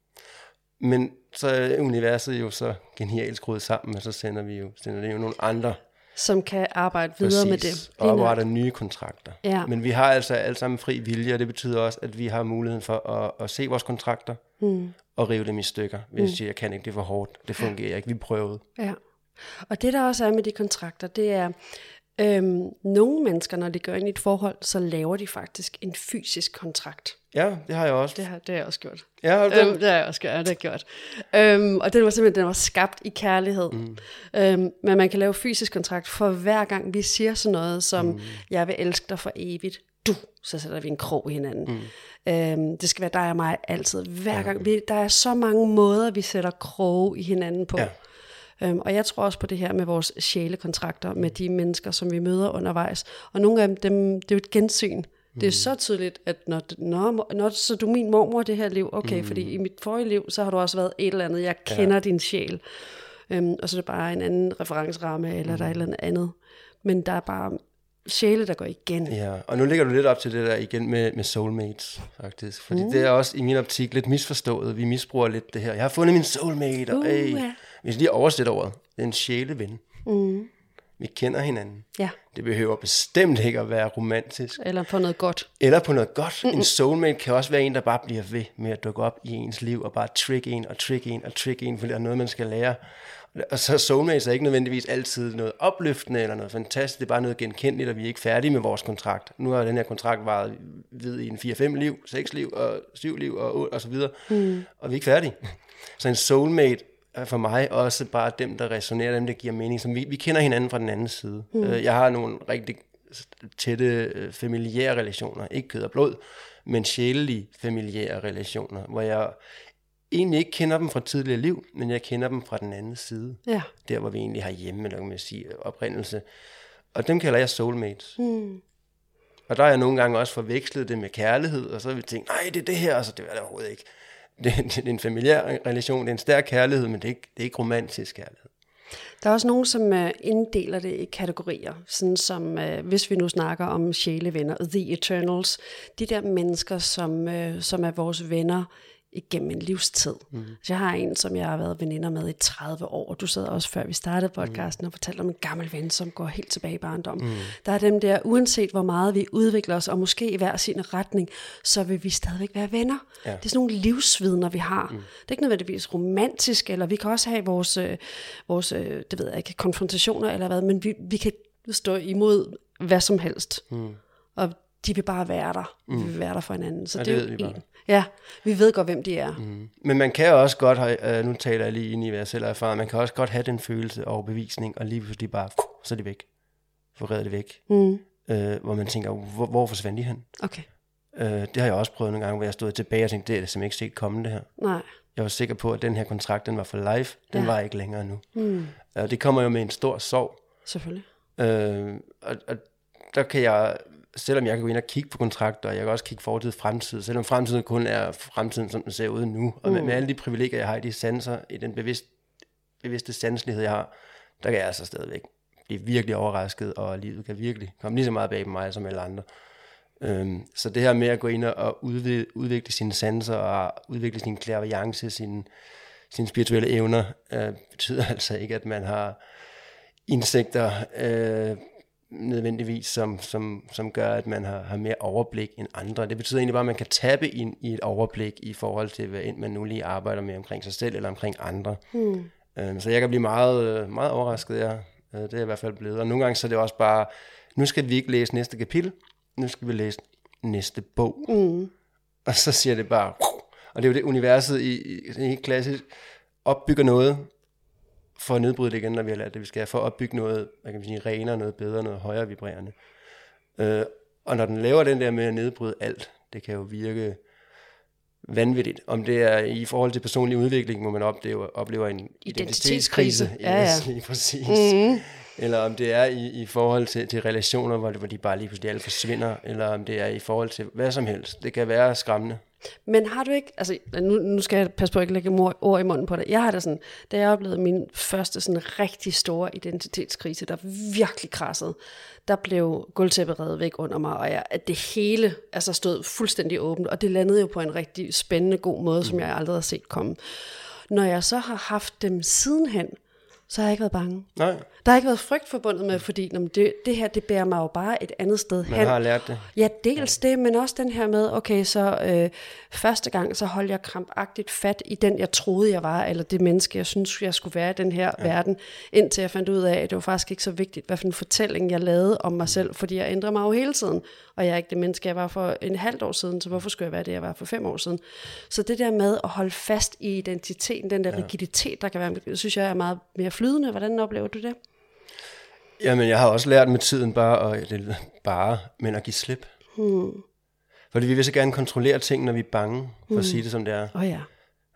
[SPEAKER 2] Men så er universet jo så genialt skruet sammen, og så sender vi jo, sender det jo nogle andre
[SPEAKER 3] som kan arbejde videre
[SPEAKER 2] Præcis,
[SPEAKER 3] med det.
[SPEAKER 2] og oprette nye kontrakter.
[SPEAKER 3] Ja.
[SPEAKER 2] Men vi har altså alle sammen fri vilje, og det betyder også, at vi har muligheden for at, at se vores kontrakter mm. og rive dem i stykker. Hvis mm. jeg siger, jeg kan ikke, det er for hårdt, det fungerer ikke, vi prøvede.
[SPEAKER 3] Ja. Og det der også er med de kontrakter, det er, øhm, nogle mennesker, når de gør ind i et forhold, så laver de faktisk en fysisk kontrakt.
[SPEAKER 2] Ja, det har jeg også.
[SPEAKER 3] Det har, det har jeg også gjort.
[SPEAKER 2] Ja, du det?
[SPEAKER 3] Øhm, det har jeg også gjort. Ja, det har gjort. Øhm, og den var simpelthen den var skabt i kærlighed. Mm. Øhm, men man kan lave fysisk kontrakt for hver gang vi siger sådan noget som, mm. jeg vil elske dig for evigt. Du, så sætter vi en krog i hinanden. Mm. Øhm, det skal være dig og mig altid. Hver gang. Vi, der er så mange måder, vi sætter kroge i hinanden på.
[SPEAKER 2] Ja.
[SPEAKER 3] Øhm, og jeg tror også på det her med vores sjælekontrakter med de mennesker, som vi møder undervejs. Og nogle af dem, dem det er jo et gensyn. Det er så tydeligt, at når, når, når så du min mormor det her liv, okay, mm. fordi i mit forrige liv, så har du også været et eller andet, jeg kender ja. din sjæl. Øhm, og så er det bare en anden referenceramme, eller mm. der er et eller andet. Men der er bare sjæle, der går igen.
[SPEAKER 2] Ja, og nu ligger du lidt op til det der igen med, med soulmates, faktisk. Fordi mm. det er også i min optik lidt misforstået. Vi misbruger lidt det her. Jeg har fundet min soulmate, og
[SPEAKER 3] Uh,
[SPEAKER 2] øh,
[SPEAKER 3] ja.
[SPEAKER 2] hvis lige oversætter ordet, det er en sjæleven.
[SPEAKER 3] Mm.
[SPEAKER 2] Vi kender hinanden.
[SPEAKER 3] Ja,
[SPEAKER 2] Det behøver bestemt ikke at være romantisk.
[SPEAKER 3] eller på noget godt.
[SPEAKER 2] Eller på noget godt. Mm-mm. En soulmate kan også være en, der bare bliver ved med at dukke op i ens liv, og bare trick en, og trick en, og trick en, for det er noget, man skal lære. Og så soulmates er ikke nødvendigvis altid noget opløftende, eller noget fantastisk, det er bare noget genkendeligt, og vi er ikke færdige med vores kontrakt. Nu har den her kontrakt varet ved i en 4-5 liv, 6 liv, og 7 liv, og, 8, og så videre. Mm. Og vi er ikke færdige. Så en soulmate er for mig også bare dem, der resonerer, dem, der giver mening. Som vi, vi kender hinanden fra den anden side. Mm. Jeg har nogle rigtig tætte øh, familiære relationer, ikke kød og blod, men sjælelige familiære relationer, hvor jeg egentlig ikke kender dem fra tidligere liv, men jeg kender dem fra den anden side.
[SPEAKER 3] Ja.
[SPEAKER 2] Der, hvor vi egentlig har hjemme, eller kan man sige, oprindelse. Og dem kalder jeg soulmates.
[SPEAKER 3] Mm.
[SPEAKER 2] Og der har jeg nogle gange også forvekslet det med kærlighed, og så har vi tænkt, nej, det er det her, og så det er det overhovedet ikke. Det, det, det er en familiær relation, det er en stærk kærlighed, men det er ikke, det er ikke romantisk kærlighed.
[SPEAKER 3] Der er også nogen, som øh, inddeler det i kategorier, sådan som, øh, hvis vi nu snakker om sjælevenner, The Eternals, de der mennesker, som, øh, som er vores venner igennem en livstid. Mm. Så jeg har en, som jeg har været veninder med i 30 år, og du sad også før vi startede podcasten mm. og fortalte om en gammel ven, som går helt tilbage i barndommen. Mm. Der er dem der, uanset hvor meget vi udvikler os, og måske i hver sin retning, så vil vi stadigvæk være venner.
[SPEAKER 2] Ja.
[SPEAKER 3] Det er sådan nogle livsvidner, vi har. Mm. Det er ikke nødvendigvis romantisk, eller vi kan også have vores, øh, vores øh, det ved jeg ikke, konfrontationer eller hvad, men vi, vi kan stå imod hvad som helst. Mm. Og de vil bare være der. Mm. Vi vil være der for hinanden. Så
[SPEAKER 2] Ja,
[SPEAKER 3] det,
[SPEAKER 2] det
[SPEAKER 3] er jo en. Ja, vi ved godt, hvem de er.
[SPEAKER 2] Mm. Men man kan også godt, øh, nu taler jeg lige ind i, hvad jeg selv har erfaret, man kan også godt have den følelse og bevisning, og lige pludselig bare, så er de væk. Forreder det væk.
[SPEAKER 3] Mm.
[SPEAKER 2] Øh, hvor man tænker, hvor, hvor forsvandt de hen?
[SPEAKER 3] Okay.
[SPEAKER 2] Øh, det har jeg også prøvet nogle gange, hvor jeg stod tilbage og tænkte, det er det simpelthen ikke set komme det her.
[SPEAKER 3] Nej.
[SPEAKER 2] Jeg var sikker på, at den her kontrakt, den var for live. Den
[SPEAKER 3] Ja.
[SPEAKER 2] var ikke længere nu.
[SPEAKER 3] Mm.
[SPEAKER 2] Og det kommer jo med en stor sorg.
[SPEAKER 3] Selvfølgelig.
[SPEAKER 2] Øh, og, og der kan jeg selvom jeg kan gå ind og kigge på kontrakter, og jeg kan også kigge fortid og fremtid, selvom fremtiden kun er fremtiden, som den ser ud nu, og med, med alle de privilegier, jeg har i de sanser, i den bevidst, bevidste sanselighed, jeg har, der kan jeg altså stadigvæk blive virkelig overrasket, og livet kan virkelig komme lige så meget bag mig som alle andre. Øhm, så det her med at gå ind og udvikle, udvikle sine sanser og udvikle sin clairvoyance, sine, sine spirituelle evner, øh, betyder altså ikke, at man har indsigter øh, nødvendigvis, som, som, som gør, at man har, har mere overblik end andre. Det betyder egentlig bare, at man kan tappe ind i et overblik i forhold til, hvad end man nu lige arbejder med omkring sig selv eller omkring andre. Hmm. Øh, så jeg kan blive meget, meget overrasket, ja. Øh, det er jeg i hvert fald blevet. Og nogle gange så er det også bare, nu skal vi ikke læse næste kapitel, nu skal vi læse næste bog. Mm. Og så siger det bare, og det er jo det universet i, i helt klassisk, opbygger noget, for at nedbryde det igen, når vi har lært det, vi skal, for at opbygge noget, hvad kan man sige, renere, noget bedre, noget højere vibrerende. Øh, og når den laver den der med at nedbryde alt, det kan jo virke vanvittigt. Om det er i forhold til personlig udvikling, hvor man oplever, oplever en identitetskrise.
[SPEAKER 3] identitetskrise. Ja, ja.
[SPEAKER 2] Yes, lige præcis. Mm eller om det er i, i forhold til, til relationer, hvor, hvor de bare lige pludselig alle forsvinder, eller om det er i forhold til hvad som helst. Det kan være skræmmende.
[SPEAKER 3] Men har du ikke, altså nu, nu skal jeg passe på at ikke lægge ord i munden på det. Jeg har det sådan, da jeg oplevede min første sådan rigtig store identitetskrise, der virkelig krassede, der blev gulvtæppet reddet væk under mig, og jeg, at det hele altså stod fuldstændig åbent, og det landede jo på en rigtig spændende, god måde, mm. som jeg aldrig har set komme. Når jeg så har haft dem sidenhen, så har jeg ikke været bange.
[SPEAKER 2] Nej.
[SPEAKER 3] Der har ikke været frygt forbundet med, fordi jamen, det, det her, det bærer mig jo bare et andet sted hen.
[SPEAKER 2] Man har lært det.
[SPEAKER 3] Ja, dels det, men også den her med, okay, så øh, første gang, så holdt jeg krampagtigt fat i den, jeg troede, jeg var, eller det menneske, jeg synes, jeg skulle være i den her ja. verden, indtil jeg fandt ud af, at det var faktisk ikke så vigtigt, hvad for en fortælling, jeg lavede om mig selv, fordi jeg ændrer mig jo hele tiden, og jeg er ikke det menneske, jeg var for en halvt år siden, så hvorfor skulle jeg være det, jeg var for fem år siden? Så det der med at holde fast i identiteten, den der ja. rigiditet, der kan være, synes jeg er meget mere flydende. Hvordan oplever du det?
[SPEAKER 2] Jamen, jeg har også lært med tiden bare, at, det, bare men at give slip. Hmm. Fordi vi vil så gerne kontrollere ting, når vi er bange, for hmm. at sige det som det er.
[SPEAKER 3] Oh, ja.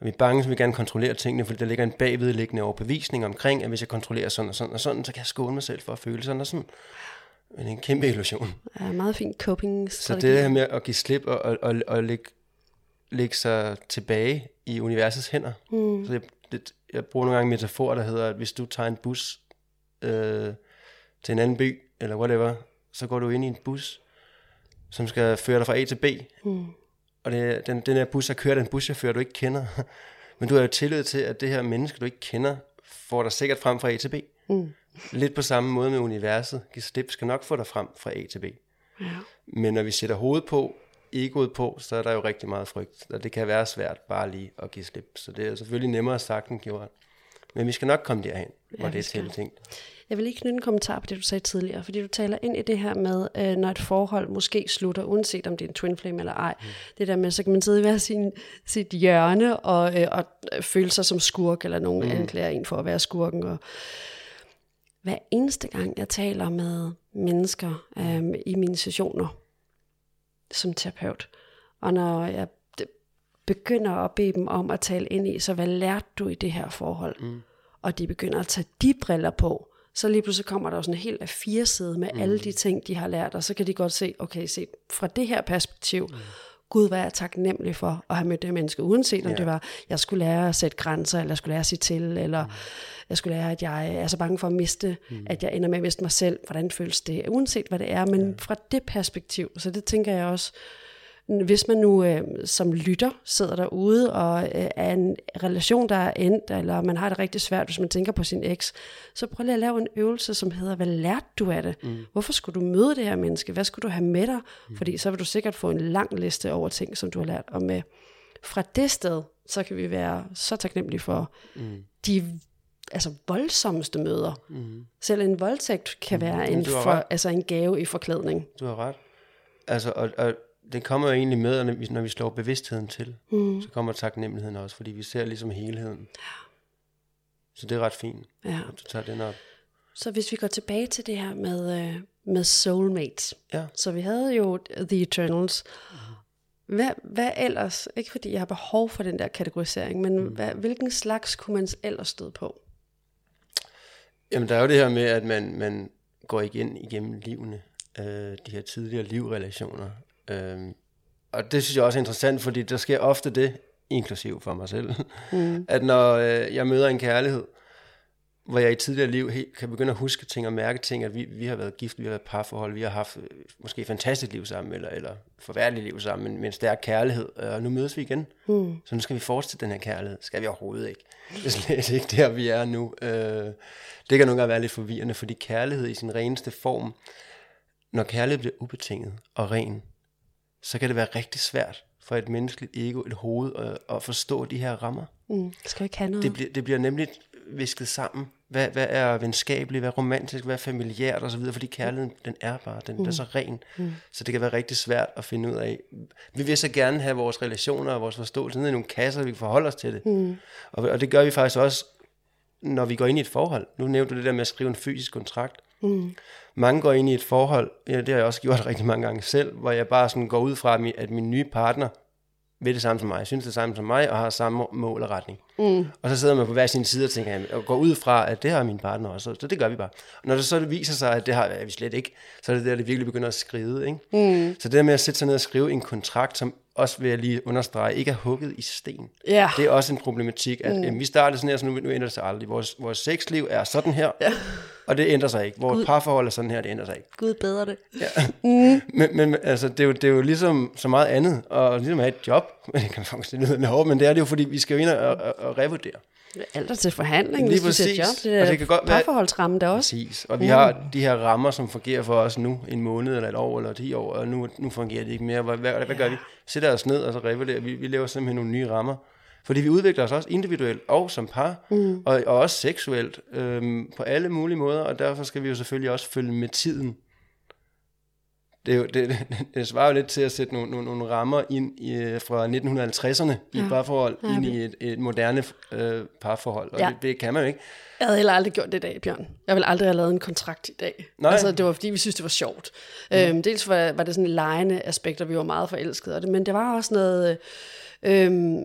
[SPEAKER 2] Når vi er bange, så vil vi gerne kontrollere tingene, fordi der ligger en bagvedliggende overbevisning omkring, at hvis jeg kontrollerer sådan og sådan og sådan, så kan jeg skåne mig selv for at føle sådan og sådan. Men det er en kæmpe illusion.
[SPEAKER 3] Ja, meget fin coping.
[SPEAKER 2] Så det her med at give slip og, og, og, og lægge, lægge sig tilbage i universets hænder. Hmm. Så jeg, det, jeg bruger nogle gange en metafor, der hedder, at hvis du tager en bus øh, til en anden by, eller whatever, så går du ind i en bus, som skal føre dig fra A til B. Mm. Og det, den, den her bus, der kører den buschauffør, du ikke kender. Men du har jo tillid til, at det her menneske, du ikke kender, får dig sikkert frem fra A til B. Mm. Lidt på samme måde med universet. Giv slip skal nok få dig frem fra A til B. Ja. Men når vi sætter hovedet på, egoet på, så er der jo rigtig meget frygt. Og det kan være svært bare lige at give slip. Så det er selvfølgelig nemmere sagt end gjort. Men vi skal nok komme derhen, hvor ja, det er tiltænkt.
[SPEAKER 3] Jeg vil lige knytte en kommentar på det, du sagde tidligere, fordi du taler ind i det her med, øh, når et forhold måske slutter, uanset om det er en twin flame eller ej. Mm. Det der med, så kan man sidde i hver sin, sit hjørne og, øh, og føle sig som skurk, eller nogen mm. anklager en for at være skurken. Og hver eneste gang, jeg taler med mennesker øh, i mine sessioner som terapeut, og når jeg begynder at bede dem om at tale ind i, så hvad lærte du i det her forhold? Mm. Og de begynder at tage de briller på, så lige pludselig kommer der jo sådan en helt af fire side med mm. alle de ting, de har lært, og så kan de godt se, okay, se fra det her perspektiv, mm. Gud, hvad er jeg taknemmelig for at have mødt det menneske, uanset om ja. det var, jeg skulle lære at sætte grænser, eller jeg skulle lære at sige til, eller mm. jeg skulle lære, at jeg er så bange for at miste, mm. at jeg ender med at miste mig selv, hvordan føles det, uanset hvad det er, men ja. fra det perspektiv, så det tænker jeg også, hvis man nu øh, som lytter sidder derude og øh, er en relation, der er endt, eller man har det rigtig svært, hvis man tænker på sin eks, så prøv lige at lave en øvelse, som hedder, hvad lærte du af det? Mm. Hvorfor skulle du møde det her menneske? Hvad skulle du have med dig? Mm. Fordi så vil du sikkert få en lang liste over ting, som du har lært. Og med fra det sted, så kan vi være så taknemmelige for mm. de altså voldsomste møder. Mm. Selv en voldtægt kan mm. være en, for, altså en gave i forklædning.
[SPEAKER 2] Du har ret. Altså, og, og det kommer jo egentlig med, når vi, når vi slår bevidstheden til. Mm. Så kommer taknemmeligheden også, fordi vi ser ligesom helheden. Ja. Så det er ret fint, ja. at du tager den op.
[SPEAKER 3] Så hvis vi går tilbage til det her med, øh, med soulmates. Ja. Så vi havde jo The Eternals. Mm. Hvad, hvad ellers? Ikke fordi jeg har behov for den der kategorisering, men mm. hvad, hvilken slags kunne man ellers støde på?
[SPEAKER 2] Jamen der er jo det her med, at man, man går igen igennem livene øh, de her tidligere livrelationer. Øh, og det synes jeg også er interessant, fordi der sker ofte det, inklusiv for mig selv, mm. at når øh, jeg møder en kærlighed, hvor jeg i tidligere liv helt kan begynde at huske ting og mærke ting, at vi, vi har været gift, vi har været parforhold, vi har haft øh, måske et fantastisk liv sammen, eller, eller forværdeligt liv sammen, men med en stærk kærlighed, og nu mødes vi igen. Mm. Så nu skal vi fortsætte den her kærlighed. Skal vi overhovedet ikke. Det er slet ikke der, vi er nu. Øh, det kan nogle gange være lidt forvirrende, fordi kærlighed i sin reneste form, når kærlighed bliver ubetinget og ren, så kan det være rigtig svært for et menneskeligt ego, et hoved, at, at forstå de her rammer.
[SPEAKER 3] Mm. Skal ikke have noget?
[SPEAKER 2] Det, bliver, det bliver nemlig visket sammen. Hvad, hvad er venskabeligt, hvad er romantisk, hvad er familiært osv., fordi kærligheden, den er bare, den, mm. den er så ren. Mm. Så det kan være rigtig svært at finde ud af. Vi vil så gerne have vores relationer og vores forståelse ned i nogle kasser, vi kan forholde os til det. Mm. Og, og det gør vi faktisk også, når vi går ind i et forhold. Nu nævnte du det der med at skrive en fysisk kontrakt. Mm. Mange går ind i et forhold, ja, det har jeg også gjort rigtig mange gange selv, hvor jeg bare sådan går ud fra, at min nye partner vil det samme som mig, synes det samme som mig, og har samme mål og retning. Mm. Og så sidder man på hver sin side og tænker, og går ud fra, at det har min partner også, så det gør vi bare. Og når det så viser sig, at det har vi slet ikke, så er det der, det virkelig begynder at skrive. Ikke? Mm. Så det der med at sætte sig ned og skrive en kontrakt, som også vil jeg lige understrege, ikke er hugget i sten.
[SPEAKER 3] Yeah.
[SPEAKER 2] Det er også en problematik, at mm. jamen, vi startede sådan her, så nu, nu ændrer det sig aldrig. Vores, vores sexliv er sådan her, ja. Og det ændrer sig ikke. Vores Gud. parforhold er sådan her, det ændrer sig ikke.
[SPEAKER 3] Gud bedre det.
[SPEAKER 2] Ja. Mm. men, men altså, det, er jo, det er jo ligesom så meget andet, og ligesom at have et job, men det kan faktisk lyde hårdt, men det er det jo, fordi vi skal jo ind og, og, og revurdere.
[SPEAKER 3] Alt er til forhandling, Lige hvis du job. Det er og det kan godt parforholdsramme der også.
[SPEAKER 2] Præcis. Og vi mm. har de her rammer, som fungerer for os nu, en måned eller et år eller ti år, og nu, nu fungerer det ikke mere. Hvad, hvad, hvad gør vi? Sætter os ned og så revurderer. Vi, vi laver simpelthen nogle nye rammer. Fordi vi udvikler os også individuelt og som par, mm. og, og også seksuelt, øhm, på alle mulige måder, og derfor skal vi jo selvfølgelig også følge med tiden det, er jo, det, det, det svarer jo lidt til at sætte nogle, nogle, nogle rammer ind i, fra 1950'erne i et parforhold, ja, ind i et, et moderne øh, parforhold, og ja. det, det kan man jo ikke.
[SPEAKER 3] Jeg havde heller aldrig gjort det i dag, Bjørn. Jeg ville aldrig have lavet en kontrakt i dag. Nej. Altså, det var fordi, vi synes, det var sjovt. Mm. Øhm, dels var, var det sådan lejende aspekter, vi var meget forelskede af det, men det var også noget... Øhm,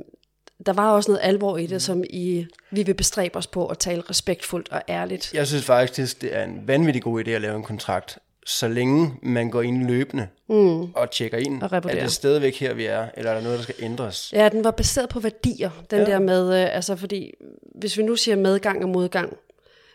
[SPEAKER 3] der var også noget alvor i det, mm. som i, vi vil bestræbe os på at tale respektfuldt og ærligt.
[SPEAKER 2] Jeg synes faktisk, det er en vanvittig god idé at lave en kontrakt så længe man går ind løbende mm. og tjekker ind, og er det stadigvæk her, vi er, eller er der noget, der skal ændres?
[SPEAKER 3] Ja, den var baseret på værdier, den ja. der med, øh, altså fordi, hvis vi nu siger medgang og modgang,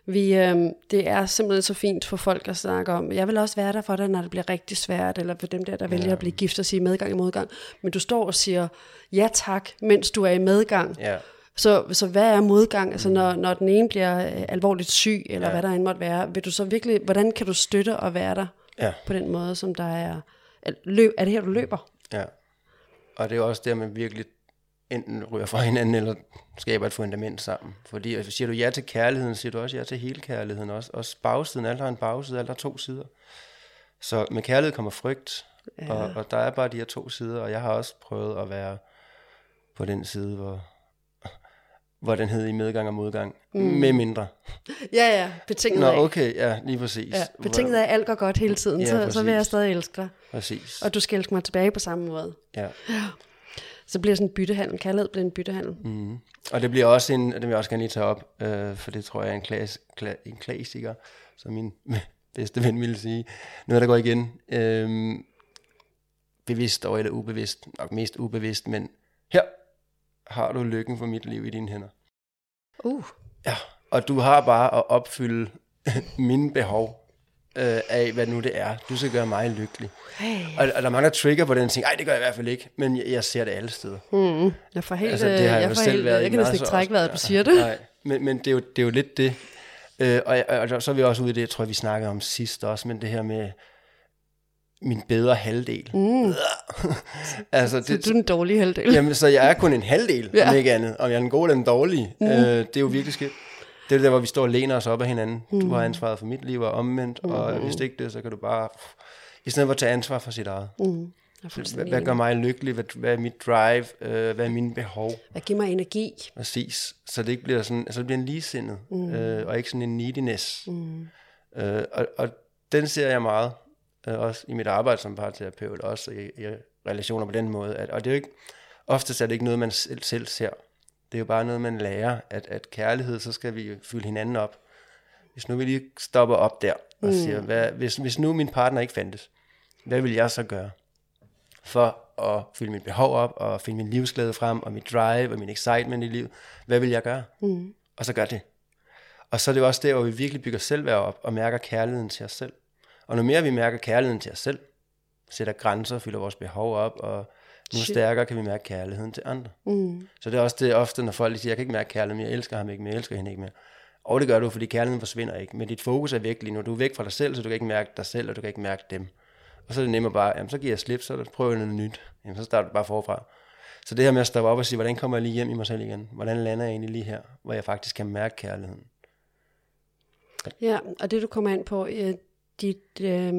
[SPEAKER 3] vi, øh, det er simpelthen så fint for folk at snakke om, jeg vil også være der for dig, når det bliver rigtig svært, eller for dem der, der vælger ja. at blive gift og sige medgang og modgang, men du står og siger ja tak, mens du er i medgang. Ja. Så, så hvad er modgang? Altså når, når den ene bliver øh, alvorligt syg, eller ja. hvad der end måtte være, vil du så virkelig, hvordan kan du støtte og være der ja. på den måde, som der er, løb, er det her, du løber?
[SPEAKER 2] Ja, og det er også der, man virkelig enten ryger fra hinanden, eller skaber et fundament sammen. Fordi siger du ja til kærligheden, siger du også ja til hele kærligheden, også, også bagsiden, alt har en bagside, alt har to sider. Så med kærlighed kommer frygt, ja. og, og der er bare de her to sider, og jeg har også prøvet at være på den side, hvor, hvor den hed i medgang og modgang, mm. med mindre.
[SPEAKER 3] Ja, ja, betinget
[SPEAKER 2] Nå, okay, ja, lige præcis. Ja,
[SPEAKER 3] betinget af, at alt går godt hele tiden, ja, så, så vil jeg stadig elske dig.
[SPEAKER 2] Præcis.
[SPEAKER 3] Og du skal elske mig tilbage på samme måde.
[SPEAKER 2] Ja.
[SPEAKER 3] Så bliver sådan en byttehandel, kaldet bliver en byttehandel.
[SPEAKER 2] Mm. Og det bliver også en, det vil jeg også gerne lige tage op, øh, for det tror jeg er en, klas, kla, en klassiker, som min bedste ven ville sige. Noget, der går igen. Øh, bevidst og eller ubevidst, nok mest ubevidst, men her har du lykken for mit liv i dine hænder.
[SPEAKER 3] Uh.
[SPEAKER 2] Ja, og du har bare at opfylde mine behov øh, af, hvad nu det er. Du skal gøre mig lykkelig. Hey. Og, og der er mange, der trigger på den ting. Nej, det gør jeg i hvert fald ikke. Men jeg, jeg ser det alle steder.
[SPEAKER 3] Mm. Jeg får helt, altså, det har jeg, jeg selv helt, været jeg kan næsten ikke trække vejret, du siger det.
[SPEAKER 2] Nej, men, men det, er jo, det er jo lidt det. Øh, og, og, og, så er vi også ude i det, jeg tror, vi snakkede om sidst også, men det her med min bedre halvdel. Mm.
[SPEAKER 3] altså, det, så du er den dårlige halvdel.
[SPEAKER 2] Jamen, så jeg er kun en halvdel, ja. om ikke andet. Om jeg er den gode eller den dårlige. Mm. Øh, det er jo virkelig skidt. Det er det der, hvor vi står og læner os op af hinanden. Mm. Du har ansvaret for mit liv og omvendt, mm. og hvis det ikke det, så kan du bare... I stedet for at tage ansvar for sit eget. Mm. Hvad, hvad gør mig lykkelig? Hvad, hvad er mit drive? Øh, hvad er mine behov?
[SPEAKER 3] Hvad giver mig energi?
[SPEAKER 2] Præcis. Så det ikke bliver sådan, altså det bliver en ligesindet, mm. øh, og ikke sådan en neediness. Mm. Øh, og, og den ser jeg meget øh, også i mit arbejde som parterapeut, også i, i relationer på den måde. At, og det er jo ikke, oftest er det ikke noget, man selv, selv ser. Det er jo bare noget, man lærer, at, at kærlighed, så skal vi fylde hinanden op. hvis nu vi lige stopper op der og mm. siger, hvad, hvis, hvis nu min partner ikke fandtes, hvad vil jeg så gøre for at fylde mit behov op, og finde min livsglæde frem, og mit drive, og min excitement i livet? Hvad vil jeg gøre? Mm. Og så gør det. Og så er det jo også der, hvor vi virkelig bygger selvværd op, og mærker kærligheden til os selv. Og når mere vi mærker kærligheden til os selv, sætter grænser, fylder vores behov op, og nu
[SPEAKER 3] Shit.
[SPEAKER 2] stærkere kan vi mærke kærligheden til andre.
[SPEAKER 3] Mm.
[SPEAKER 2] Så det er også det ofte, når folk siger, jeg kan ikke mærke kærligheden jeg elsker ham ikke mere, jeg elsker hende ikke mere. Og det gør du, fordi kærligheden forsvinder ikke. Men dit fokus er væk lige nu. Du er væk fra dig selv, så du kan ikke mærke dig selv, og du kan ikke mærke dem. Og så er det nemmere bare, jamen så giver jeg slip, så prøver jeg noget nyt. Jamen så starter du bare forfra. Så det her med at stoppe op og sige, hvordan kommer jeg lige hjem i mig selv igen? Hvordan lander jeg egentlig lige her, hvor jeg faktisk kan mærke kærligheden?
[SPEAKER 3] Ja, og det du kommer ind på, øh, dit, øh,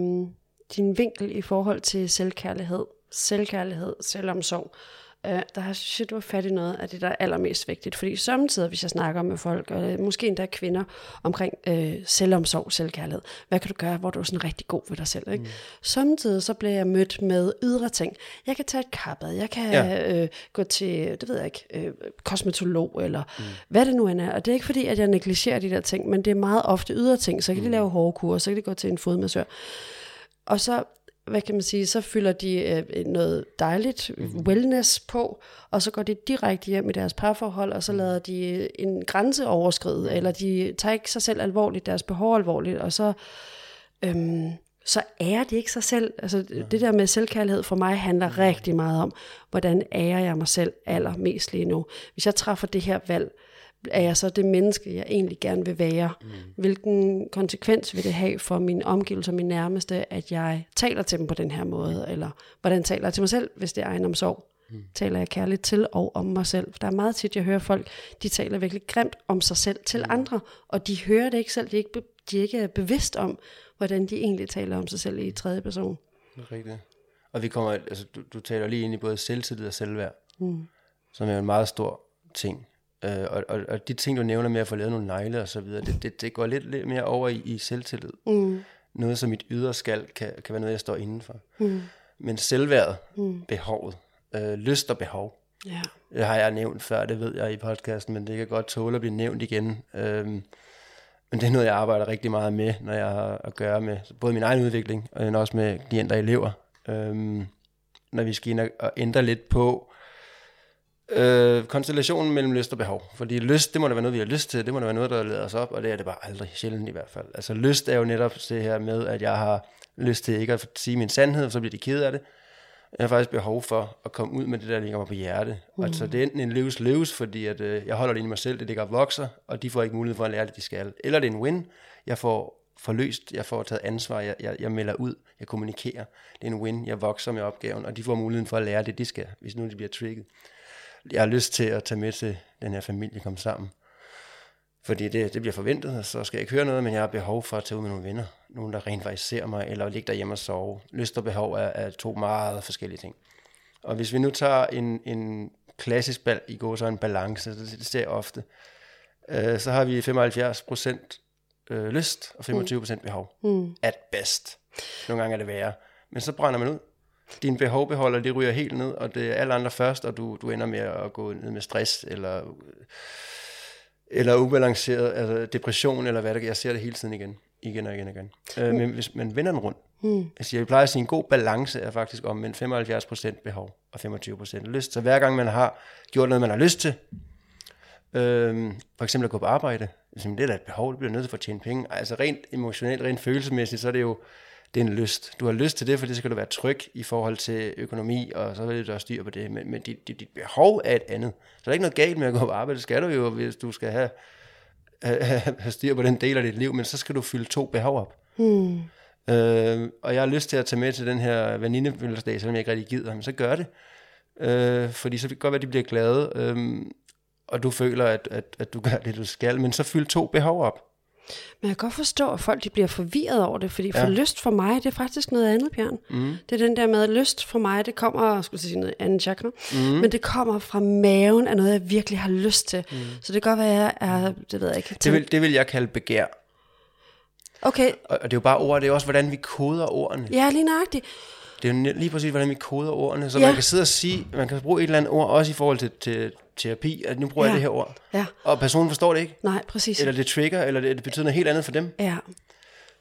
[SPEAKER 3] din vinkel i forhold til selvkærlighed, selvkærlighed, selvomsorg, øh, der har shit, du har fat i noget af det, der er allermest vigtigt. Fordi samtidig, hvis jeg snakker med folk, og øh, måske endda kvinder, omkring øh, selvomsorg, selvkærlighed, hvad kan du gøre, hvor du er sådan rigtig god ved dig selv? Ikke? Mm. Samtidig så bliver jeg mødt med ydre ting. Jeg kan tage et kappad, jeg kan
[SPEAKER 2] Ja.
[SPEAKER 3] øh, gå til, det ved jeg ikke, øh, kosmetolog, eller mm. hvad det nu end er. Og det er ikke fordi, at jeg negligerer de der ting, men det er meget ofte ydre ting. Så kan de lave hårkur, så kan de gå til en fodmassør. Og så, hvad kan man sige, så fylder de øh, noget dejligt wellness på, og så går de direkte hjem i deres parforhold, og så lader de en grænse overskride, eller de tager ikke sig selv alvorligt, deres behov alvorligt, og så, øhm, så ærer de ikke sig selv. Altså det der med selvkærlighed for mig handler rigtig meget om, hvordan ærer jeg mig selv allermest lige nu. Hvis jeg træffer det her valg, er jeg så det menneske, jeg egentlig gerne vil være? Mm. Hvilken konsekvens vil det have for mine omgivelser, min nærmeste, at jeg taler til dem på den her måde? Eller hvordan taler jeg til mig selv, hvis det er egenomsorg? Mm. Taler jeg kærligt til og om mig selv? For der er meget tit, jeg hører folk, de taler virkelig grimt om sig selv til mm. andre, og de hører det ikke selv. De er ikke, de er ikke bevidst om, hvordan de egentlig taler om sig selv i tredje person.
[SPEAKER 2] Det er rigtigt. Og vi kommer, altså, du, du taler lige ind i både selvtillid og selvværd, mm. som er en meget stor ting. Øh, og, og, og de ting, du nævner med at få lavet nogle negle og så videre, det, det, det går lidt, lidt mere over i, i selvtillid. Mm. Noget, som mit ydre skal kan, kan være noget, jeg står indenfor. Mm. Men selvværd, mm. behovet, øh, lyst og behov,
[SPEAKER 3] Ja.
[SPEAKER 2] det har jeg nævnt før, det ved jeg i podcasten, men det kan godt tåle at blive nævnt igen. Øhm, men det er noget, jeg arbejder rigtig meget med, når jeg har at gøre med både min egen udvikling, og også med klienter og elever. Øhm, når vi skal ind og ændre lidt på øh, konstellationen mellem lyst og behov. Fordi lyst, det må da være noget, vi har lyst til, det må da være noget, der lader os op, og det er det bare aldrig, sjældent i hvert fald. Altså lyst er jo netop det her med, at jeg har lyst til ikke at sige min sandhed, for så bliver de ked af det. Jeg har faktisk behov for at komme ud med det, der ligger mig på hjerte. Mm. Altså det er enten en løs løs, fordi at, øh, jeg holder det inde i mig selv, det ligger og vokser, og de får ikke mulighed for at lære det, de skal. Eller det er en win, jeg får forløst, jeg får taget ansvar, jeg, jeg, jeg melder ud, jeg kommunikerer. Det er en win, jeg vokser med opgaven, og de får muligheden for at lære det, de skal, hvis nu de bliver trigget. Jeg har lyst til at tage med til den her familie, komme sammen. Fordi det, det bliver forventet, og så skal jeg ikke høre noget, men jeg har behov for at tage ud med nogle venner. Nogen, der rent faktisk ser mig, eller ligge derhjemme og sove. Lyst og behov er, er to meget forskellige ting. Og hvis vi nu tager en, en klassisk bal, i går så en balance, det, det ser jeg ofte, øh, så har vi 75% øh, lyst og 25% behov. Mm. At best. Nogle gange er det værre. Men så brænder man ud. Din behovbeholder, det ryger helt ned, og det er alle andre først, og du, du ender med at gå ned med stress, eller eller ubalanceret, altså depression, eller hvad det Jeg ser det hele tiden igen, igen og igen og igen. Øh, men hvis man vender den rundt, mm. altså jeg plejer at sige, en god balance er faktisk om men 75% behov og 25% lyst. Så hver gang man har gjort noget, man har lyst til, øh, for eksempel at gå på arbejde, det er da et behov, det bliver nødt til for at tjene penge. Altså rent emotionelt, rent følelsesmæssigt, så er det jo det er en lyst. Du har lyst til det, for det skal du være tryg i forhold til økonomi, og så vil du også styr på det. Men, men dit, dit, dit behov er et andet. Så der er ikke noget galt med at gå på arbejde. Det skal du jo, hvis du skal have, have, have styr på den del af dit liv, men så skal du fylde to behov op. Hmm. Øh, og jeg har lyst til at tage med til den her venindefødselsdag, selvom jeg ikke rigtig gider, men så gør det. Øh, fordi så kan det godt være, at de bliver glade, øh, og du føler, at, at, at du gør det, du skal, men så fyld to behov op.
[SPEAKER 3] Men jeg kan godt forstå, at folk de bliver forvirret over det, fordi for ja. lyst for mig, det er faktisk noget andet, Bjørn. Mm. Det er den der med, at lyst for mig, det kommer, skulle sige noget andet chakra, mm. men det kommer fra maven af noget, jeg virkelig har lyst til. Mm. Så det kan godt være, at jeg er, det ved jeg ikke.
[SPEAKER 2] Det vil, det vil jeg kalde begær.
[SPEAKER 3] Okay,
[SPEAKER 2] Og, og det er jo bare ord, det er også, hvordan vi koder ordene.
[SPEAKER 3] ja, lige nøjagtigt.
[SPEAKER 2] Det er jo lige præcis, hvordan vi koder ordene. Så
[SPEAKER 3] Ja.
[SPEAKER 2] man kan sidde og sige, man kan bruge et eller andet ord, også i forhold til, til terapi, at nu bruger ja. Jeg det her ord.
[SPEAKER 3] Ja,
[SPEAKER 2] Og personen forstår det ikke.
[SPEAKER 3] nej, præcis.
[SPEAKER 2] Eller det trigger, eller det, det betyder noget helt andet for dem.
[SPEAKER 3] Ja,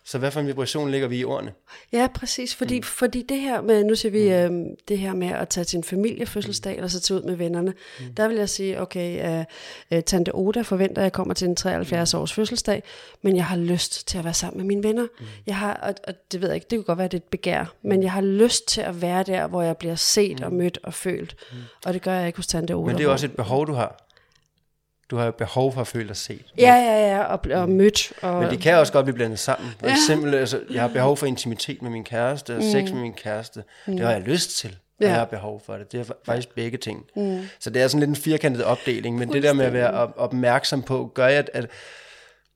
[SPEAKER 2] Så hvad for en vibration ligger vi i ordene?
[SPEAKER 3] Ja, præcis. Fordi, mm. fordi det her med, nu siger vi,
[SPEAKER 2] Mm.
[SPEAKER 3] øhm, det her med at tage til en familiefødselsdag, eller så tage ud med vennerne, mm. der vil jeg sige, okay, øh, øh, Tante Oda forventer, at jeg kommer til en 73
[SPEAKER 2] Mm.
[SPEAKER 3] års fødselsdag, men jeg har lyst til at være sammen med mine venner. Mm. Jeg har, og, og det ved jeg ikke, det kunne godt være, det er et begær, men jeg har lyst til at være der, hvor jeg bliver set og mødt og følt. Mm. Og det gør jeg ikke hos Tante Oda.
[SPEAKER 2] Men det er også et behov, du har. Du har jo behov for at føle dig set.
[SPEAKER 3] Ja, ja, ja, og, og mødt. Og,
[SPEAKER 2] Men det kan også godt blive blandet sammen. For eksempel, altså, jeg har behov for intimitet med min kæreste, og sex med min kæreste. Det har jeg lyst til,
[SPEAKER 3] Ja.
[SPEAKER 2] jeg har behov for det. Det er fa- faktisk begge ting. Så det er sådan lidt en firkantet opdeling, men det der med at være op- opmærksom på, gør jeg, at,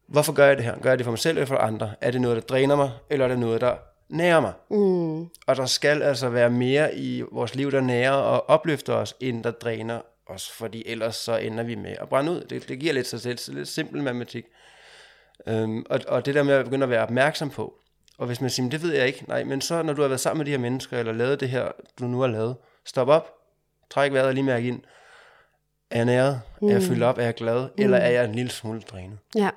[SPEAKER 2] hvorfor gør jeg det her? Gør jeg det for mig selv eller for andre? Er det noget, der dræner mig, eller er det noget, der nærer mig? Mm. Og der skal altså være mere i vores liv, der nærer og opløfter os, end der dræner os, fordi ellers så ender vi med at brænde ud. Det, det giver lidt sig selv, så lidt simpel matematik. Øhm, og, og det der med at begynde at være opmærksom på, og hvis man siger, "Men det ved jeg ikke, nej, men så når du har været sammen med de her mennesker, eller lavet det her, du nu har lavet, stop op, træk vejret og lige mærke ind. Er jeg næret? Mm. Er jeg fyldt op? Er jeg glad? Mm. Eller er jeg en lille smule drænet?
[SPEAKER 3] ja,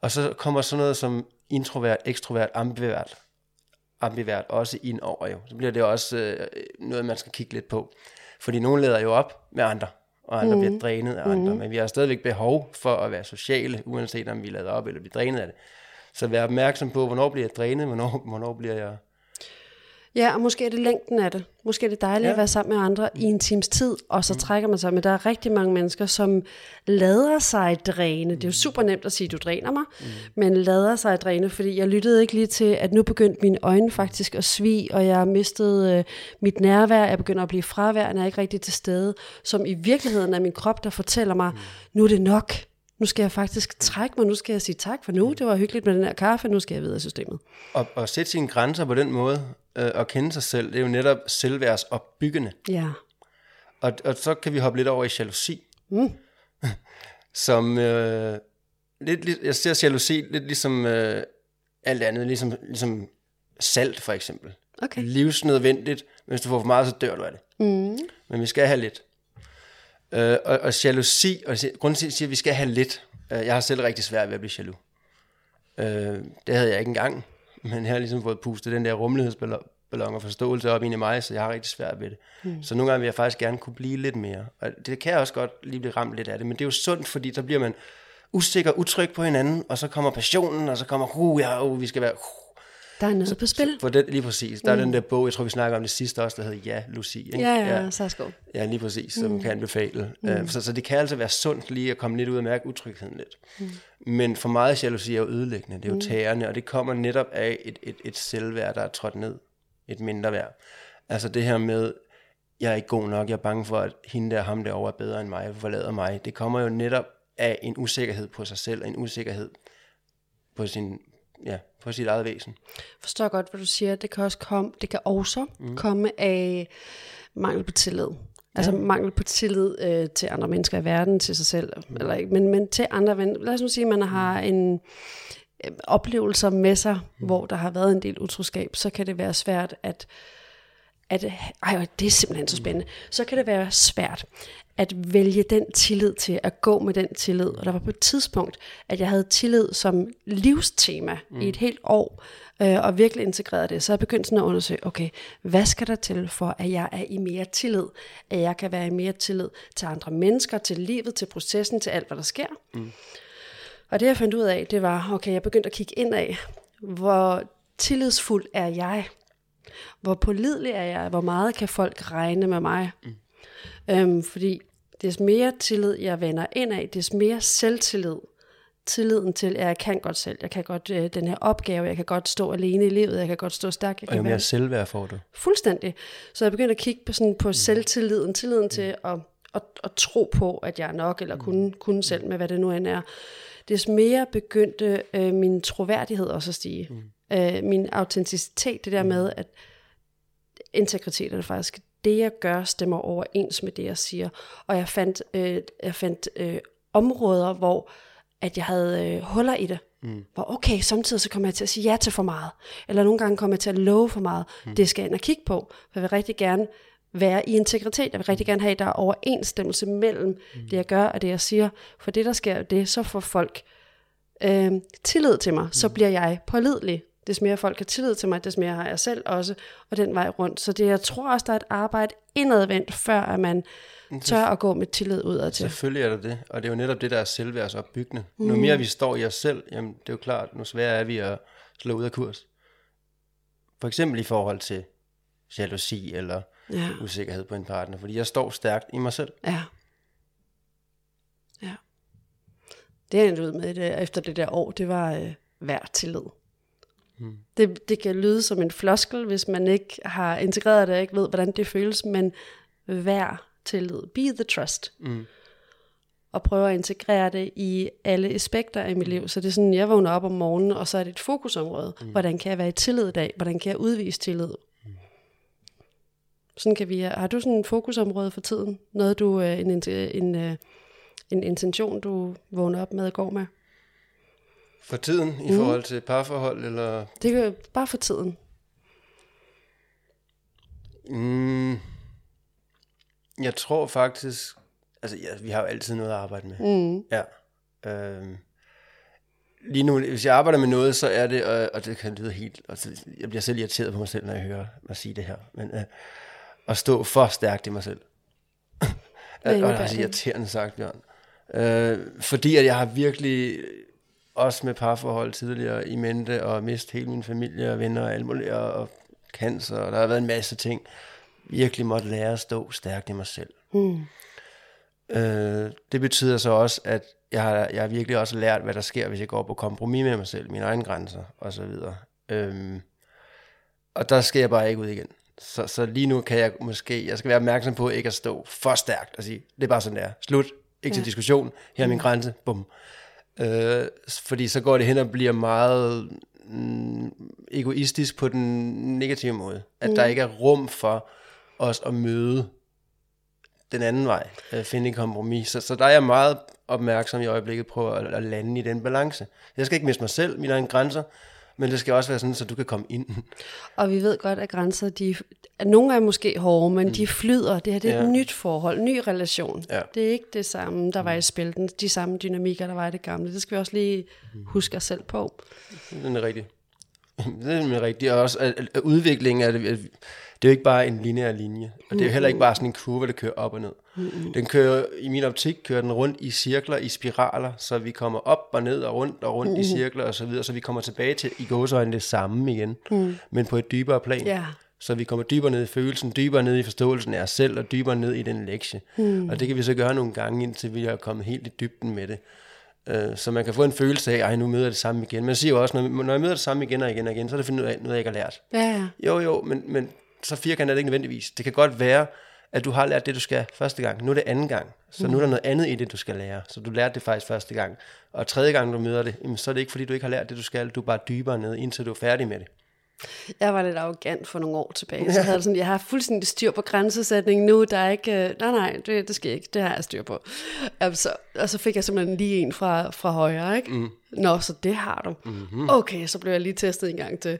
[SPEAKER 2] Og så kommer sådan noget som introvert, ekstrovert, ambivert, ambivert også ind over jo. Så bliver det også øh, noget, man skal kigge lidt på. Fordi nogen lader jo op med andre, og andre mm. bliver drænet af andre. Mm. Men vi har stadigvæk behov for at være sociale, uanset om vi lader op eller bliver drænet af det. Så vær opmærksom på, hvornår bliver jeg drænet, hvornår, hvornår bliver jeg...
[SPEAKER 3] Ja, og måske er det længden af det. Måske er det dejligt ja. At være sammen med andre i en times tid, og så trækker man sig. Men der er rigtig mange mennesker, som lader sig dræne. Det er jo super nemt at sige, du dræner mig, mm. men lader sig dræne, fordi jeg lyttede ikke lige til, at nu begyndte mine øjne faktisk at svige, og jeg har mistet øh, mit nærvær, jeg begynder at blive fraværende, jeg er ikke rigtig til stede, som i virkeligheden er min krop, der fortæller mig, mm. nu er det nok. Nu skal jeg faktisk trække mig, nu skal jeg sige tak for nu, det var hyggeligt med den her kaffe, nu skal jeg videre i systemet.
[SPEAKER 2] Og, og sætte sine grænser på den måde, øh, og kende sig selv, det er jo netop selvværdsopbyggende.
[SPEAKER 3] Ja.
[SPEAKER 2] Og, og så kan vi hoppe lidt over i jalousi. Mm. Som, øh, lidt, jeg ser jalousi lidt ligesom øh, alt andet, ligesom, ligesom salt for eksempel.
[SPEAKER 3] Okay.
[SPEAKER 2] Livsnødvendigt, hvis du får for meget, så dør du af det. Mm. Men vi skal have lidt. Øh, og, og jalousi, og grunden til, at jeg siger, at vi skal have lidt, øh, jeg har selv rigtig svært ved at blive jaloux. Øh, det havde jeg ikke engang, men jeg har ligesom fået pustet den der rummelighedsballon og forståelse op ind i mig, så jeg har rigtig svært ved det. Mm. Så nogle gange vil jeg faktisk gerne kunne blive lidt mere. Og det kan jeg også godt lige blive ramt lidt af det, men det er jo sundt, fordi så bliver man usikker, utryg på hinanden, og så kommer passionen, og så kommer, uh, ja, uh, vi skal være, uh,
[SPEAKER 3] Der er noget på spil.
[SPEAKER 2] for det, lige præcis. Der er den der bog, jeg tror, vi snakker om det sidste også, der hedder Ja, Lucy. Ikke?
[SPEAKER 3] Ja, ja, Sarskov.
[SPEAKER 2] Ja, lige præcis, som mm. kan anbefale. Mm. Så, så det kan altså være sundt lige at komme lidt ud og mærke utrygheden lidt. Mm. Men for meget jalousi er jo ødelæggende, det er jo tærende, og det kommer netop af et, et, et selvværd, der er trådt ned. Et mindre værd. Altså det her med, jeg er ikke god nok, jeg er bange for, at hende der, ham derovre er bedre end mig, forlader mig. Det kommer jo netop af en usikkerhed på sig selv, og en usikkerhed på, sin, ja, på sit eget væsen.
[SPEAKER 3] forstår godt, hvad du siger. Det kan også komme, det kan også mm. komme af mangel på tillid. Altså ja. mangel på tillid øh, til andre mennesker i verden, til sig selv, mm. eller ikke, men, men til andre. Men lad os nu sige, at man har en øh, oplevelser med sig, mm. hvor der har været en del utroskab, så kan det være svært at, at ej, det er simpelthen så spændende, så kan det være svært at vælge den tillid til, at gå med den tillid. Og der var på et tidspunkt, at jeg havde tillid som livstema mm. i et helt år, øh, og virkelig integreret det. Så jeg begyndte sådan at undersøge, okay, hvad skal der til for, at jeg er i mere tillid? At jeg kan være i mere tillid til andre mennesker, til livet, til processen, til alt, hvad der sker. Mm. Og det jeg fandt ud af, det var, okay, jeg begyndte at kigge ind af, hvor tillidsfuld er jeg? Hvor pålidelig er jeg? Hvor meget kan folk regne med mig? Mm. Øhm, fordi des mere tillid jeg vender ind af, des mere selvtillid, tilliden til, at jeg kan godt selv, jeg kan godt øh, den her opgave, jeg kan godt stå alene i livet, jeg kan godt stå stærk, jeg
[SPEAKER 2] Og jo mere
[SPEAKER 3] være
[SPEAKER 2] selvværd får du.
[SPEAKER 3] fuldstændig. Så jeg begyndte at kigge på, sådan, på selvtilliden, tilliden til at, at, at tro på, at jeg er nok, eller kunne, kunne selv med, hvad det nu end er. Des mere begyndte øh, min troværdighed også at stige. Mm. Øh, min autenticitet, det der med, at integritet er det faktisk, det jeg gør, stemmer overens med det, jeg siger. Og jeg fandt, øh, jeg fandt øh, områder, hvor at jeg havde øh, huller i det. Mm. Hvor okay, samtidig så kommer jeg til at sige ja til for meget. Eller nogle gange kommer jeg til at love for meget. Mm. Det skal jeg ind og kigge på. For jeg vil rigtig gerne være i integritet. Jeg vil rigtig gerne have, at der er overensstemmelse mellem mm. det, jeg gør og det, jeg siger. For det, der sker, det så får folk øh, tillid til mig. Mm. Så bliver jeg pålidelig. Des mere folk har tillid til mig, des mere har jeg selv også, og den vej rundt. Så det, jeg tror også, der er et arbejde indadvendt, før at man tør at gå med tillid udad til.
[SPEAKER 2] Selvfølgelig er der det, og det er jo netop det, der er selvværdsopbyggende. Mm. Nu mere vi står i os selv, jamen det er jo klart, nu sværere er vi at slå ud af kurs. For eksempel i forhold til jalousi eller ja. usikkerhed på en partner, fordi jeg står stærkt i mig selv.
[SPEAKER 3] Ja. Ja. Det jeg ud med det, efter det der år, det var øh, værd tillid. Hmm. Det, det kan lyde som en floskel, hvis man ikke har integreret det og ikke ved, hvordan det føles, men vær tillid. Be the trust. Mm. Og prøve at integrere det i alle aspekter af mit liv. Så det er sådan, jeg vågner op om morgenen, og så er det et fokusområde. Mm. Hvordan kan jeg være i tillid i dag? Hvordan kan jeg udvise tillid? Mm. Sådan kan vi, har du sådan et fokusområde for tiden? Noget du, øh, en, en, en, øh, en intention, du vågner op med og går med?
[SPEAKER 2] For tiden, i mm. forhold til parforhold, eller?
[SPEAKER 3] Det er bare for tiden.
[SPEAKER 2] Mm. Jeg tror faktisk, altså ja, vi har jo altid noget at arbejde med. Mm. Ja. Øhm, lige nu, hvis jeg arbejder med noget, så er det, og, og det kan lyde helt, altså, jeg bliver selv irriteret på mig selv, når jeg hører mig sige det her, men øh, at stå for stærkt i mig selv. og det er altså irriterende sagt, Bjørn. Øh, fordi at jeg har virkelig, også med parforhold tidligere i mente, og mist hele min familie og venner og alt muligt, og, og cancer, og der har været en masse ting, virkelig måtte lære at stå stærkt i mig selv. Mm. Øh, det betyder så også, at jeg har, jeg har virkelig også lært, hvad der sker, hvis jeg går på kompromis med mig selv, mine egne grænser osv. Øhm, og der skal jeg bare ikke ud igen. Så, så lige nu kan jeg måske, jeg skal være opmærksom på ikke at stå for stærkt og sige, det er bare sådan der, slut, ikke ja. til diskussion, her er min mm. grænse, bum. Øh, fordi så går det hen og bliver meget mm, egoistisk på den negative måde. At mm. der ikke er rum for os at møde den anden vej, at finde en kompromis. Så, så der er jeg meget opmærksom i øjeblikket på at, at lande i den balance. Jeg skal ikke miste mig selv, mine egne grænser, men det skal også være sådan, så du kan komme ind.
[SPEAKER 3] Og vi ved godt, at grænser, de, at nogle er måske hårde, men mm. de flyder. Det her det er ja. et nyt forhold, ny relation. Ja. Det er ikke det samme, der var i spil, de samme dynamikker, der var i det gamle. Det skal vi også lige huske os selv på.
[SPEAKER 2] Den er rigtig. Det er rigtigt. Og også at, at udviklingen af det, det er jo ikke bare en lineær linje, og det er jo heller ikke bare sådan en kurve, der kører op og ned. Den kører, i min optik, kører den rundt i cirkler, i spiraler, så vi kommer op og ned og rundt og rundt i cirkler og så videre, så vi kommer tilbage til i gåsøjne det samme igen, mm. men på et dybere plan. Yeah. Så vi kommer dybere ned i følelsen, dybere ned i forståelsen af os selv, og dybere ned i den lektie. Mm. Og det kan vi så gøre nogle gange, indtil vi er kommet helt i dybden med det. Uh, så man kan få en følelse af, at nu møder jeg det samme igen. Man siger jo også, når, når jeg møder det samme igen og igen og igen, så er det fundet ud af, noget jeg ikke har lært.
[SPEAKER 3] Ja, ja.
[SPEAKER 2] Jo, jo, men, men så firkantet er det ikke nødvendigvis. Det kan godt være, at du har lært det, du skal første gang. Nu er det anden gang. Så mm. nu er der noget andet i det, du skal lære. Så du lærte det faktisk første gang. Og tredje gang, du møder det, så er det ikke, fordi du ikke har lært det, du skal. Du er bare dybere ned, indtil du er færdig med det.
[SPEAKER 3] Jeg var lidt arrogant for nogle år tilbage, så jeg, havde sådan, jeg har fuldstændig styr på grænsesætningen nu, der er ikke, øh, nej nej, det, det skal ikke, det har jeg styr på. Altså, og så fik jeg simpelthen lige en fra, fra højre, ikke? Mm. Nå, så det har du. Mm-hmm. Okay, så blev jeg lige testet en gang til.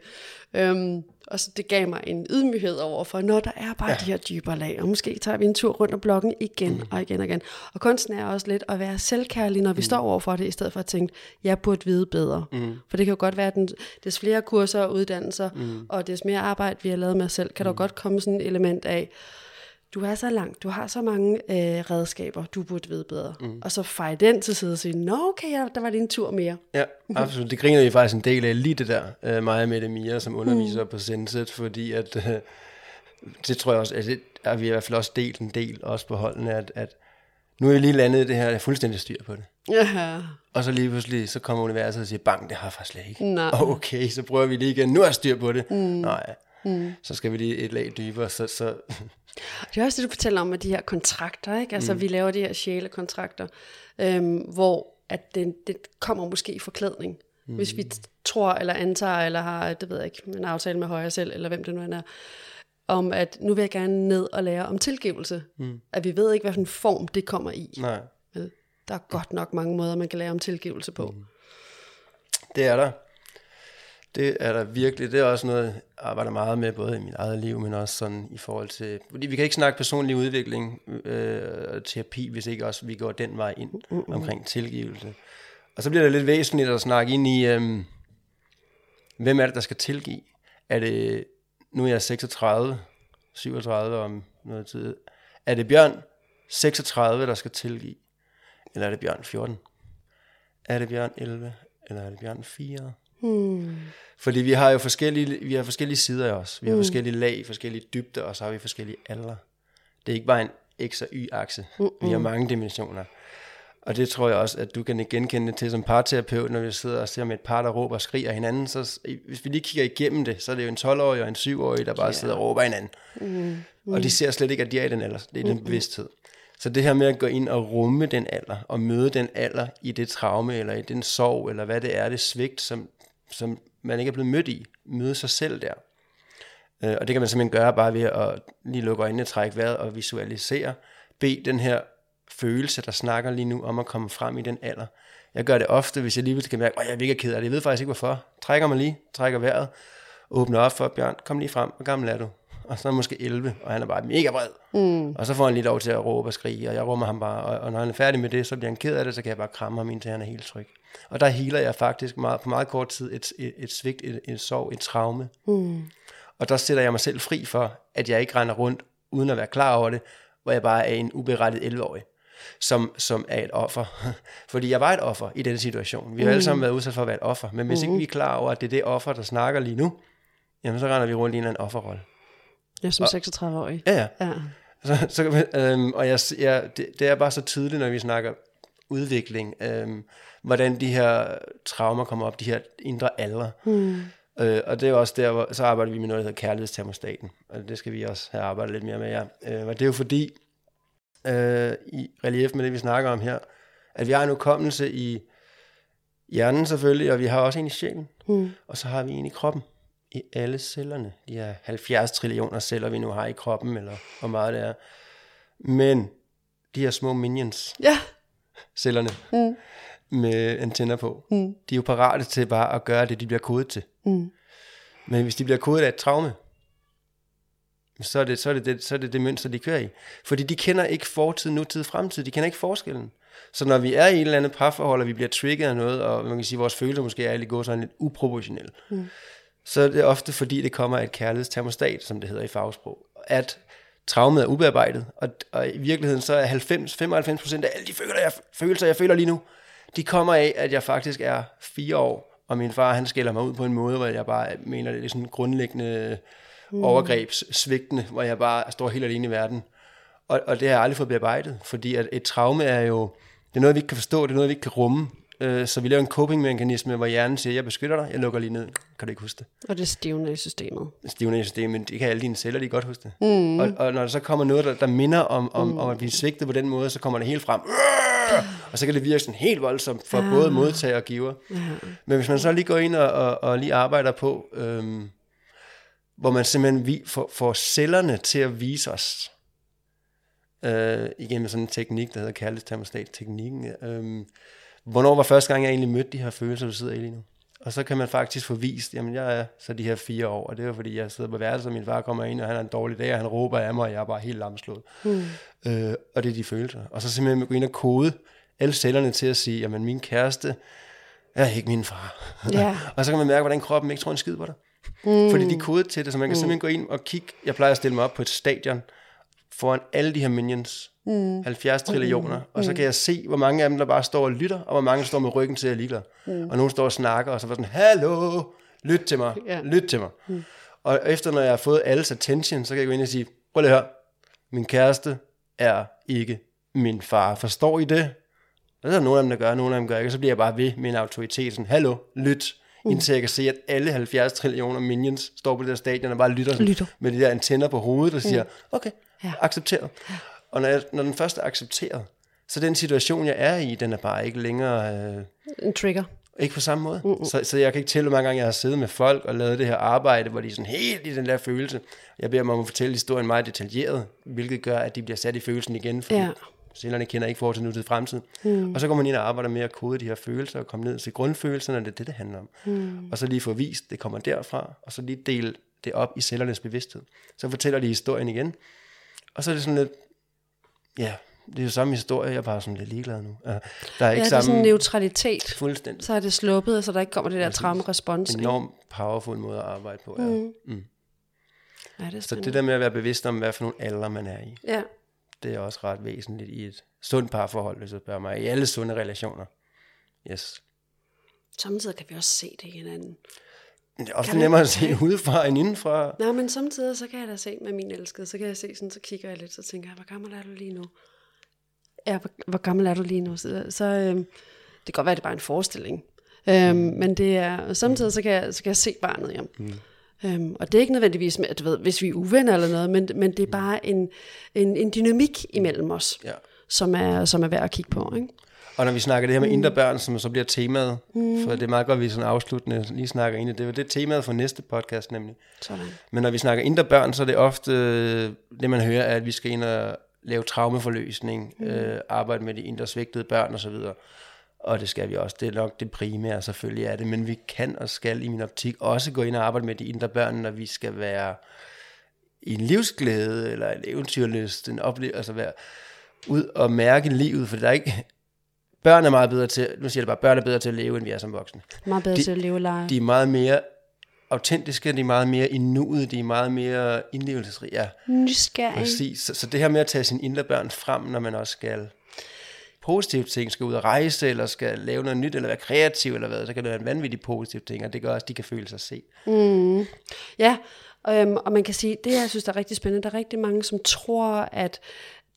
[SPEAKER 3] Øhm, og så det gav mig en ydmyghed over for, når der er bare ja. de her dybere lag, og måske tager vi en tur rundt om blokken igen mm. og igen og igen. Og kunsten er også lidt at være selvkærlig, når vi mm. står over for det, i stedet for at tænke, jeg burde vide bedre. Mm. For det kan jo godt være, at den, des flere kurser og uddannelser, mm. og des mere arbejde, vi har lavet med os selv, kan mm. der godt komme sådan et element af, du er så langt, du har så mange øh, redskaber, du burde vide bedre. Mm. Og så fejre den til side og sige, nå okay, ja, der var det en tur mere.
[SPEAKER 2] Ja, absolut. Det griner vi faktisk en del af lige det der, øh, mig og Mette Mia, som underviser mm. på Senset, fordi at, øh, det tror jeg også, at det er vi i hvert fald også delt en del, også på holdene, at, at nu er vi lige landet det her, jeg er fuldstændig styr på det.
[SPEAKER 3] Ja.
[SPEAKER 2] Og så lige pludselig, så kommer universet og siger, bang, det har jeg faktisk slet ikke. Nej. Okay, så prøver vi lige igen, nu er jeg styr på det. Mm. Nej, mm. så skal vi lige et lag dybere, så, så
[SPEAKER 3] det er også det, du fortæller om med de her kontrakter, ikke? Altså, mm. vi laver de her sjælekontrakter, øhm, hvor at det, det kommer måske i forklædning. Mm. Hvis vi tror, eller antager, eller har, det ved jeg ikke, en aftale med højre selv, eller hvem det nu er, om at nu vil jeg gerne ned og lære om tilgivelse. Mm. At vi ved ikke, hvilken form det kommer i.
[SPEAKER 2] Nej.
[SPEAKER 3] Der er godt nok mange måder, man kan lære om tilgivelse på. Mm.
[SPEAKER 2] Det er der. Det er der virkelig. Det er også noget, jeg arbejder meget med, både i mit eget liv, men også sådan i forhold til... Fordi vi kan ikke snakke personlig udvikling øh, og terapi, hvis ikke også vi går den vej ind omkring tilgivelse. Og så bliver det lidt væsentligt at snakke ind i, øh, hvem er det, der skal tilgive? Er det... Nu er jeg 36, 37 om noget tid. Er det Bjørn 36, der skal tilgive? Eller er det Bjørn 14? Er det Bjørn 11? Eller er det Bjørn 4?
[SPEAKER 3] Hmm.
[SPEAKER 2] Fordi vi har jo forskellige, vi har forskellige sider af os. Vi har mm. forskellige lag, forskellige dybder, og så har vi forskellige alder. Det er ikke bare en X- og Y-akse. Mm-mm. Vi har mange dimensioner. Og det tror jeg også, at du kan genkende til som parterapeut, når vi sidder og ser med et par, der råber og skriger hinanden. Så hvis vi lige kigger igennem det, så er det jo en 12-årig og en 7-årig, der bare yeah. sidder og råber hinanden. Mm. Mm. Og de ser slet ikke, at de er i den alder. Det er den bevidsthed. Så det her med at gå ind og rumme den alder, og møde den alder i det traume, eller i den sorg, eller hvad det er, det svigt, som, som man ikke er blevet mødt i, møde sig selv der. Øh, og det kan man simpelthen gøre bare ved at lige lukke øjnene, trække vejret og visualisere. Be den her følelse, der snakker lige nu om at komme frem i den alder. Jeg gør det ofte, hvis jeg lige kan mærke, at jeg er virkelig ked af det. Jeg ved faktisk ikke hvorfor. Trækker mig lige, trækker vejret, åbner op for, Bjørn, kom lige frem. Hvor gammel er du? Og så er han måske 11, og han er bare mega vred. Mm. Og så får han lige lov til at råbe og skrige, og jeg rummer ham bare. Og, og når han er færdig med det, så bliver han ked af det, så kan jeg bare kramme ham, indtil han er helt tryg. Og der healer jeg faktisk meget, på meget kort tid et, et, et svigt, et, et sorg, et traume. Mm. Og der sætter jeg mig selv fri for, at jeg ikke render rundt, uden at være klar over det, hvor jeg bare er en uberettet 11-årig som, som er et offer. Fordi jeg var et offer i den situation. Vi har mm. alle sammen været udsat for at være et offer. Men hvis mm. ikke vi er klar over, at det er det offer, der snakker lige nu, jamen så render vi rundt i en offerrolle.
[SPEAKER 3] Ja, som 36-årig.
[SPEAKER 2] Ja, ja. ja. Så, så, øhm, og jeg, jeg, det, det er bare så tydeligt, når vi snakker udvikling, øhm, hvordan de her traumer kommer op, de her indre alder. Mm. Øh, og det er også der, hvor så arbejder vi med noget, der hedder kærlighedstermostaten. Og det skal vi også have arbejdet lidt mere med, ja. Øh, og det er jo fordi, øh, i relief med det, vi snakker om her, at vi har en ukommelse i hjernen selvfølgelig, og vi har også en i sjælen, mm. og så har vi en i kroppen, i alle cellerne. De her 70 trillioner celler, vi nu har i kroppen, eller hvor meget det er. Men de her små minions,
[SPEAKER 3] ja.
[SPEAKER 2] cellerne, mm. med antenner på, mm. de er jo parate til bare at gøre det, de bliver kodet til. Mm. Men hvis de bliver kodet af et traume, så er det så er det, det, så er det, det mønster, de kører i. Fordi de kender ikke fortid, nutid, fremtid. De kender ikke forskellen. Så når vi er i et eller andet parforhold, og vi bliver trigget af noget, og man kan sige, at vores følelser måske er lidt sådan lidt uproportionelle, mm. Så er det ofte fordi, det kommer af et kærlighedstermostat, som det hedder i fagsprog. At traumet er ubearbejdet, og, og i virkeligheden så er 90-95% af alle de følelser jeg, følelser, jeg føler lige nu, de kommer af, at jeg faktisk er fire år, og min far, han skælder mig ud på en måde, hvor jeg bare mener, det er sådan grundlæggende mm. overgrebssvigtende, hvor jeg bare står helt alene i verden. Og, og det har jeg aldrig fået bearbejdet, fordi at et traume er jo, det er noget, vi ikke kan forstå, det er noget, vi ikke kan rumme. Øh, så vi laver en coping-mekanisme, hvor hjernen siger, jeg beskytter dig, jeg lukker lige ned. Kan du ikke huske det?
[SPEAKER 3] Og det stivner i systemet.
[SPEAKER 2] Stivner i systemet, det kan alle dine celler, de godt huske det. Mm. Og, og når der så kommer noget, der, der minder om, om, mm. om at blive svigtet på den måde, så kommer det helt frem. Og så kan det virke sådan helt voldsomt for ja. både modtager og giver. Ja. Men hvis man så lige går ind og, og, og lige arbejder på, øhm, hvor man simpelthen vi, får, får cellerne til at vise os, øh, igen med sådan en teknik, der hedder kærlighedstermostat-teknikken, øh, hvornår var første gang, jeg egentlig mødte de her følelser, du sidder i lige nu? Og så kan man faktisk få vist, jamen jeg er så de her fire år, og det er fordi, jeg sidder på værelset, og min far kommer ind, og han har en dårlig dag, og han råber af mig, og jeg er bare helt lamslået. Mm. Øh, og det er de følelser. Og så simpelthen gå ind og kode alle cellerne til at sige, jamen min kæreste er ikke min far. Yeah. og så kan man mærke, hvordan kroppen ikke tror en skid på dig. Mm. Fordi de er kodet til det, så man kan mm. simpelthen gå ind og kigge. Jeg plejer at stille mig op på et stadion foran alle de her minions. Mm. 70 trillioner. Mm. Og så kan jeg se, hvor mange af dem, der bare står og lytter, og hvor mange der står med ryggen til at ligeglad. Mm. Og nogen står og snakker, og så var sådan, hallo, lyt til mig, yeah. lyt til mig. Mm. Og efter når jeg har fået alles attention, så kan jeg gå ind og sige, prøv lige at høre, min kæreste er ikke min far. Forstår I det? Der er nogle af dem, der gør, nogle af dem gør ikke. Og så bliver jeg bare ved med en autoritet, sådan, hallo, lyt mm. indtil jeg kan se, at alle 70 trillioner minions står på det der stadion og bare lytter, lytter. med de der antenner på hovedet og siger, mm. okay, ja. accepteret. Ja. Og når, jeg, når den første er accepteret, så den situation, jeg er i, den er bare ikke længere... Øh,
[SPEAKER 3] en trigger.
[SPEAKER 2] Ikke på samme måde. Mm-hmm. Så, så jeg kan ikke tælle, hvor mange gange jeg har siddet med folk og lavet det her arbejde, hvor de er sådan helt i den der følelse. Jeg beder dem om at fortælle historien meget detaljeret, hvilket gør, at de bliver sat i følelsen igen. Fordi,
[SPEAKER 3] ja.
[SPEAKER 2] Cellerne kender ikke fortid, nutid, fremtid. Mm. Og så går man ind og arbejder med at kode de her følelser, og komme ned til grundfølelserne, det er det, det handler om. Mm. Og så lige få vist, det kommer derfra, og så lige dele det op i cellernes bevidsthed. Så fortæller de historien igen, og så er det sådan lidt, ja, det er jo samme historie, jeg er bare sådan lidt ligeglad nu. Der er ikke
[SPEAKER 3] Ja, det er
[SPEAKER 2] samme,
[SPEAKER 3] sådan en neutralitet.
[SPEAKER 2] fuldstændig
[SPEAKER 3] Så er det sluppet, så der ikke kommer det der traumerespons. ikke?
[SPEAKER 2] enormt powerful måde at arbejde på. Ja. Mm. Mm.
[SPEAKER 3] Ja, det er
[SPEAKER 2] Så det der med at være bevidst om, hvad for nogle alder man er i,
[SPEAKER 3] Ja.
[SPEAKER 2] det er også ret væsentligt i et sundt parforhold, hvis du spørger mig. I alle sunde relationer. Yes.
[SPEAKER 3] Samtidig kan vi også se det i hinanden.
[SPEAKER 2] Det er ofte
[SPEAKER 3] Kan
[SPEAKER 2] nemmere
[SPEAKER 3] det-
[SPEAKER 2] at se udefra end indenfra.
[SPEAKER 3] Nå, men samtidig så kan jeg da se med min elskede, så kan jeg se sådan, så kigger jeg lidt, så tænker jeg, hvor gammel er du lige nu? Ja, hvor, hvor gammel er du lige nu? Så, så øhm, det kan godt være, at det er bare en forestilling. Øhm, men det er, samtidig så kan, jeg, så kan jeg se barnet, ja. Mm. Øhm, og det er ikke nødvendigvis med, at du ved, hvis vi er uvenner eller noget, men, men det er bare en, en, en dynamik imellem os,
[SPEAKER 2] Ja.
[SPEAKER 3] som, er, som er værd at kigge på. Ikke?
[SPEAKER 2] Og når vi snakker det her med
[SPEAKER 3] Mm.
[SPEAKER 2] indre børn, som så bliver temaet, for det er meget godt, at vi sådan afsluttende lige snakker ind i det. Det er temaet for næste podcast nemlig.
[SPEAKER 3] Sådan.
[SPEAKER 2] Men når vi snakker indre børn, så er det ofte øh, det, man hører, er, at vi skal ind og lave traumeforløsning, mm. øh, arbejde med de indre svigtede børn osv. Og det skal vi også. Det er nok det primære, selvfølgelig er det. Men vi kan og skal i min optik også gå ind og arbejde med de indre børn, når vi skal være i en livsglæde, eller en eventyrlyst, en oplevelse, altså være ud og mærke livet, for der er ikke... Børn er meget bedre til, nu siger jeg det bare, børn er bedre til at leve, end vi er som voksne.
[SPEAKER 3] Meget bedre
[SPEAKER 2] De-
[SPEAKER 3] til at leve og lege.
[SPEAKER 2] De er meget mere autentiske, de er meget mere i nuet, de er meget mere indlevelsesrige. Ja,
[SPEAKER 3] Nysgerrig.
[SPEAKER 2] præcis. Så, så det her med at tage sine indre børn frem, når man også skal positive ting, skal ud og rejse, eller skal lave noget nyt, eller være kreativ, eller hvad, så kan det være en vanvittig positiv ting, og det gør også, at de kan føle sig set.
[SPEAKER 3] Ja, øhm, og man kan sige, det jeg synes, der er rigtig spændende, der er rigtig mange, som tror, at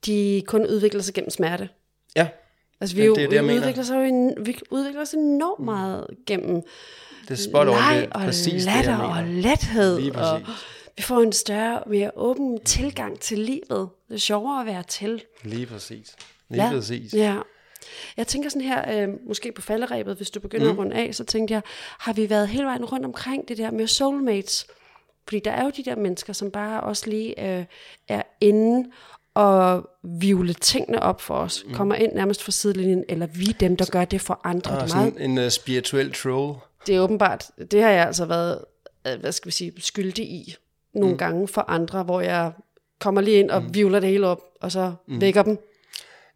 [SPEAKER 3] de kun udvikler sig gennem smerte.
[SPEAKER 2] Ja,
[SPEAKER 3] Altså vi,
[SPEAKER 2] Ja,
[SPEAKER 3] jo,
[SPEAKER 2] det det,
[SPEAKER 3] vi, udvikler, sig jo en, vi udvikler os enormt meget gennem
[SPEAKER 2] det er spot on, det
[SPEAKER 3] leg
[SPEAKER 2] er
[SPEAKER 3] og
[SPEAKER 2] præcis det,
[SPEAKER 3] latter
[SPEAKER 2] jeg
[SPEAKER 3] og lethed.
[SPEAKER 2] Lige
[SPEAKER 3] Og vi får en større, mere åben tilgang til livet. Det er sjovere at være til.
[SPEAKER 2] Lige præcis. Lige præcis.
[SPEAKER 3] Ja. Jeg tænker sådan her, øh, måske på falderæbet, hvis du begynder mm. at runde af, så tænkte jeg, har vi været hele vejen rundt omkring det der med soulmates? Fordi der er jo de der mennesker, som bare også lige øh, er inde og vivle tingene op for os. Mm. Kommer ind nærmest fra sidelinjen, eller vi er dem, der gør det for andre.
[SPEAKER 2] Og
[SPEAKER 3] det, er meget,
[SPEAKER 2] sådan en uh, spirituel troll.
[SPEAKER 3] det er åbenbart, det har jeg altså været, øh, hvad skal vi sige, skyldig i nogle mm. gange for andre, hvor jeg kommer lige ind og mm. vivler det hele op, og så mm. vækker dem.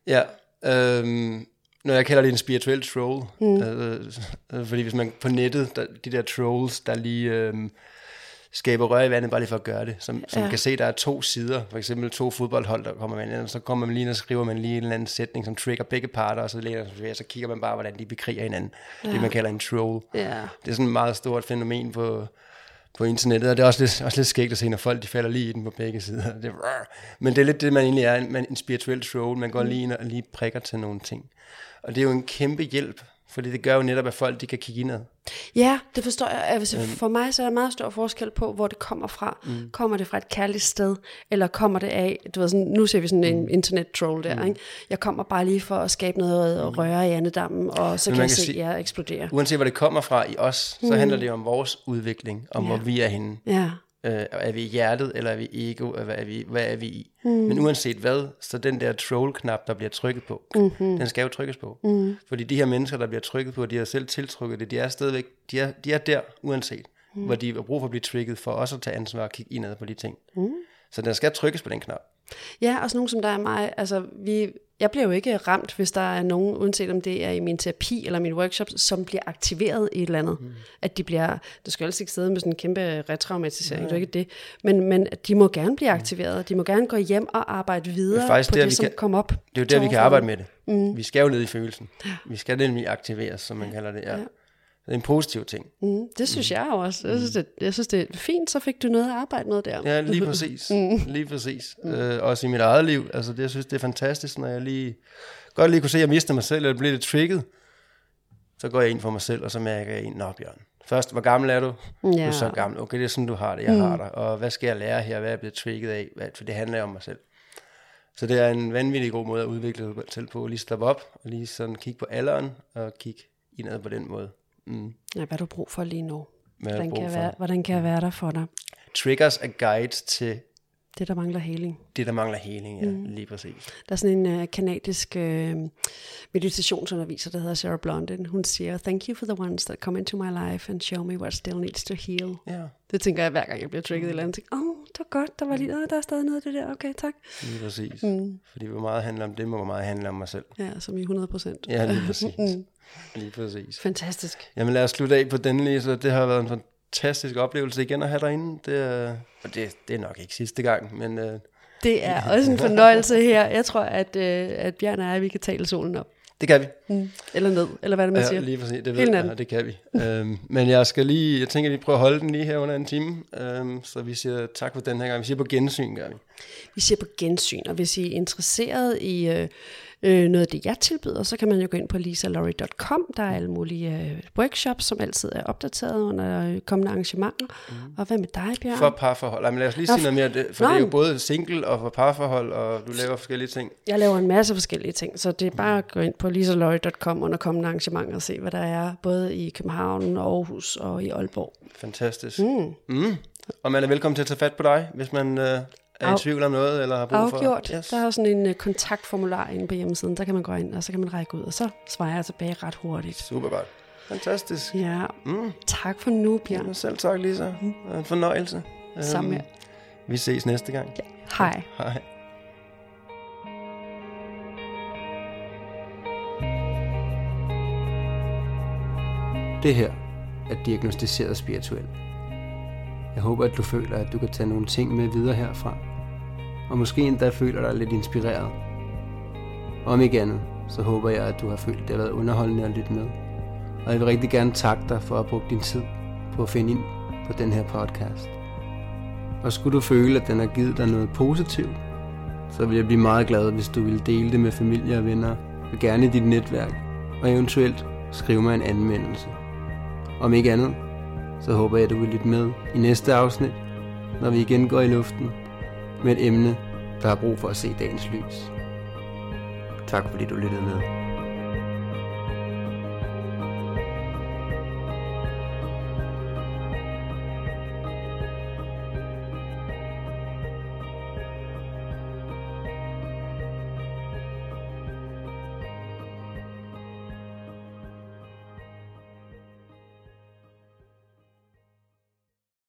[SPEAKER 2] Ja, øhm, når jeg kalder det en spirituel troll, mm. øh, øh, fordi hvis man på nettet, der, de der trolls, der lige øhm, skaber rør i vandet, bare lige for at gøre det, som, som
[SPEAKER 3] Ja.
[SPEAKER 2] kan se, der er to sider, for eksempel to fodboldhold, der kommer med, og så kommer man lige ind og skriver man lige en eller anden sætning, som trigger begge parter, og så, læner, og så kigger man bare, hvordan de bekriger hinanden. Ja. Det man kalder en troll.
[SPEAKER 3] Ja.
[SPEAKER 2] Det er sådan et meget stort fænomen på, på internettet, og det er også lidt, også lidt skægt at se, når folk de falder lige i den på begge sider. Det men det er lidt det, man egentlig er, en, man, en spirituel troll. Man går lige ind og lige prikker til nogle ting. Og det er jo en kæmpe hjælp, fordi det gør jo netop, at folk de kan kigge indad.
[SPEAKER 3] Ja, det forstår jeg. Altså, for mig så er der meget stor forskel på, hvor det kommer fra. Mm. Kommer det fra et kærligt sted, eller kommer det af, du ved sådan, nu ser vi sådan en internet-troll der, mm. ikke? Jeg kommer bare lige for at skabe noget og røre i andedammen, og så
[SPEAKER 2] Men
[SPEAKER 3] kan jeg se
[SPEAKER 2] sige-
[SPEAKER 3] jer eksplodere.
[SPEAKER 2] Uanset hvor det kommer fra i os, så handler det om vores udvikling, om hvor vi er henne.
[SPEAKER 3] Ja,
[SPEAKER 2] Øh, er vi i hjertet, eller er vi i ego, eller hvad er vi, hvad er vi i? Mm. Men uanset hvad, så den der troll-knap, der bliver trykket på, mm-hmm. den skal jo trykkes på. Mm. Fordi de her mennesker, der bliver trykket på, de har selv tiltrykket det, de er stadigvæk, de er, de er der uanset, mm. hvor de har brug for at blive trykket, for også at tage ansvar og kigge indad på de ting. Mm. Så den skal trykkes på den knap.
[SPEAKER 3] Ja og sådan nogen som der er mig, altså vi, jeg bliver jo ikke ramt, hvis der er nogen, uanset om det er i min terapi eller min workshop, som bliver aktiveret i et eller andet. Mm. At de bliver, du skal altså ikke sidde med sådan en kæmpe retraumatisering, det er ikke det. Men, men de må gerne blive aktiveret, de må gerne gå hjem og arbejde videre
[SPEAKER 2] faktisk
[SPEAKER 3] på
[SPEAKER 2] der,
[SPEAKER 3] det, som
[SPEAKER 2] kan-
[SPEAKER 3] kom op.
[SPEAKER 2] Det er jo der, vi kan arbejde med det. Mm. Vi skal jo ned i følelsen. Vi skal nemlig aktiveres, som man kalder det. Ja. Det er en positiv ting.
[SPEAKER 3] Mm, det synes jeg jo også. Jeg synes, det, jeg synes, det er fint, så fik du noget at arbejde med der.
[SPEAKER 2] Ja, lige præcis. Mm. Lige præcis. Mm. Øh, også i mit eget liv. Altså, det, jeg synes, det er fantastisk, når jeg lige... Godt lige kunne se, at jeg mister mig selv, eller bliver lidt trigget. Så går jeg ind for mig selv, og så mærker jeg ind, Nå, Bjørn. Først, hvor gammel er du? Ja. Du er så gammel. Okay, det er sådan, du har det. Jeg mm. har dig. Og hvad skal jeg lære her? Hvad er jeg blevet trigget af? Hvad, for det handler om mig selv. Så det er en vanvittig god måde at udvikle sig selv på. Lige stoppe op, og lige sådan kigge på alderen, og kigge indad på den måde. Mm.
[SPEAKER 3] Ja, hvad du brug for lige nu?
[SPEAKER 2] Hvad
[SPEAKER 3] Hvordan kan, jeg være, hvordan kan jeg være der for dig?
[SPEAKER 2] Triggers er guides til
[SPEAKER 3] Det, der mangler heling.
[SPEAKER 2] Det, der mangler heling, ja, mm. lige præcis.
[SPEAKER 3] Der er sådan en uh, kanadisk uh, meditationsunderviser, der hedder Sarah Blondin. Hun siger, thank you for the ones that come into my life and show me what still needs to heal.
[SPEAKER 2] Ja,
[SPEAKER 3] Det tænker jeg, hver gang jeg bliver trigget i et eller andet. Åh, oh, det var godt, der var lige, oh, der er stadig noget af det der. Okay, tak.
[SPEAKER 2] lige præcis. Mm. Fordi hvor meget handler om det, må hvor meget handler om mig selv.
[SPEAKER 3] Ja, som i 100 procent.
[SPEAKER 2] Ja, lige præcis. lige præcis.
[SPEAKER 3] Fantastisk.
[SPEAKER 2] Jamen lad os slutte af på den lige, så det har været en fantastisk oplevelse igen at have derinde. Det er, og det, det er nok ikke sidste gang, men øh,
[SPEAKER 3] Det er også en fornøjelse her. Jeg tror, at, øh, at Bjørn og jeg, vi kan tale solen op.
[SPEAKER 2] det kan vi.
[SPEAKER 3] Mm. Eller ned, eller hvad det man
[SPEAKER 2] Ja,
[SPEAKER 3] siger.
[SPEAKER 2] lige præcis. Det ved
[SPEAKER 3] Hele
[SPEAKER 2] jeg, og det kan vi. øhm, men jeg skal lige, jeg tænker, at vi prøver at holde den lige her under en time. Øhm, så vi siger tak for den her gang. Vi siger på gensyn, gør vi.
[SPEAKER 3] Vi ser på gensyn, og hvis I er interesseret i øh, øh, noget af det, jeg tilbyder, så kan man jo gå ind på lisalorry.com. Der er alle mulige øh, workshops, som altid er opdateret under øh, kommende arrangementer. Mm. Og hvad med dig, Bjørn?
[SPEAKER 2] For parforhold. Ej, men lad os lige sige noget mere, det, for
[SPEAKER 3] nå,
[SPEAKER 2] det er jo både single og for parforhold, og du laver forskellige ting.
[SPEAKER 3] Jeg laver en masse forskellige ting, så det er bare at gå ind på lisalorry.com under kommende arrangementer og se, hvad der er, både i København, Aarhus og i Aalborg.
[SPEAKER 2] Fantastisk. Mm. Mm. Og man er velkommen til at tage fat på dig, hvis man øh, er i
[SPEAKER 3] Af-
[SPEAKER 2] tvivl om noget, eller har brug for...
[SPEAKER 3] Afgjort. Yes. Der er sådan en uh, kontaktformular inde på hjemmesiden, der kan man gå ind, og så kan man række ud, og så svarer jeg tilbage ret hurtigt.
[SPEAKER 2] Super godt. Fantastisk.
[SPEAKER 3] Ja,
[SPEAKER 2] Mm.
[SPEAKER 3] tak for nu, Bjørn.
[SPEAKER 2] Jamen, selv tak, Lisa. Er En fornøjelse.
[SPEAKER 3] Samme her.
[SPEAKER 2] Øhm, Vi ses næste gang.
[SPEAKER 3] Ja. Hej.
[SPEAKER 2] Hej.
[SPEAKER 1] Det her er diagnostiseret spirituelt. Jeg håber, at du føler, at du kan tage nogle ting med videre herfra. Og måske endda føler dig lidt inspireret. Om ikke andet, så håber jeg, at du har følt, at det har været underholdende at lytte med. Og jeg vil rigtig gerne takke dig for at bruge din tid på at finde ind på den her podcast. Og skulle du føle, at den har givet dig noget positivt, så vil jeg blive meget glad, hvis du vil dele det med familie og venner, og gerne i dit netværk, og eventuelt skrive mig en anmeldelse. Om ikke andet, så håber jeg, at du vil lytte med i næste afsnit, når vi igen går i luften med et emne, der har brug for at se dagens lys. Tak fordi du lyttede med.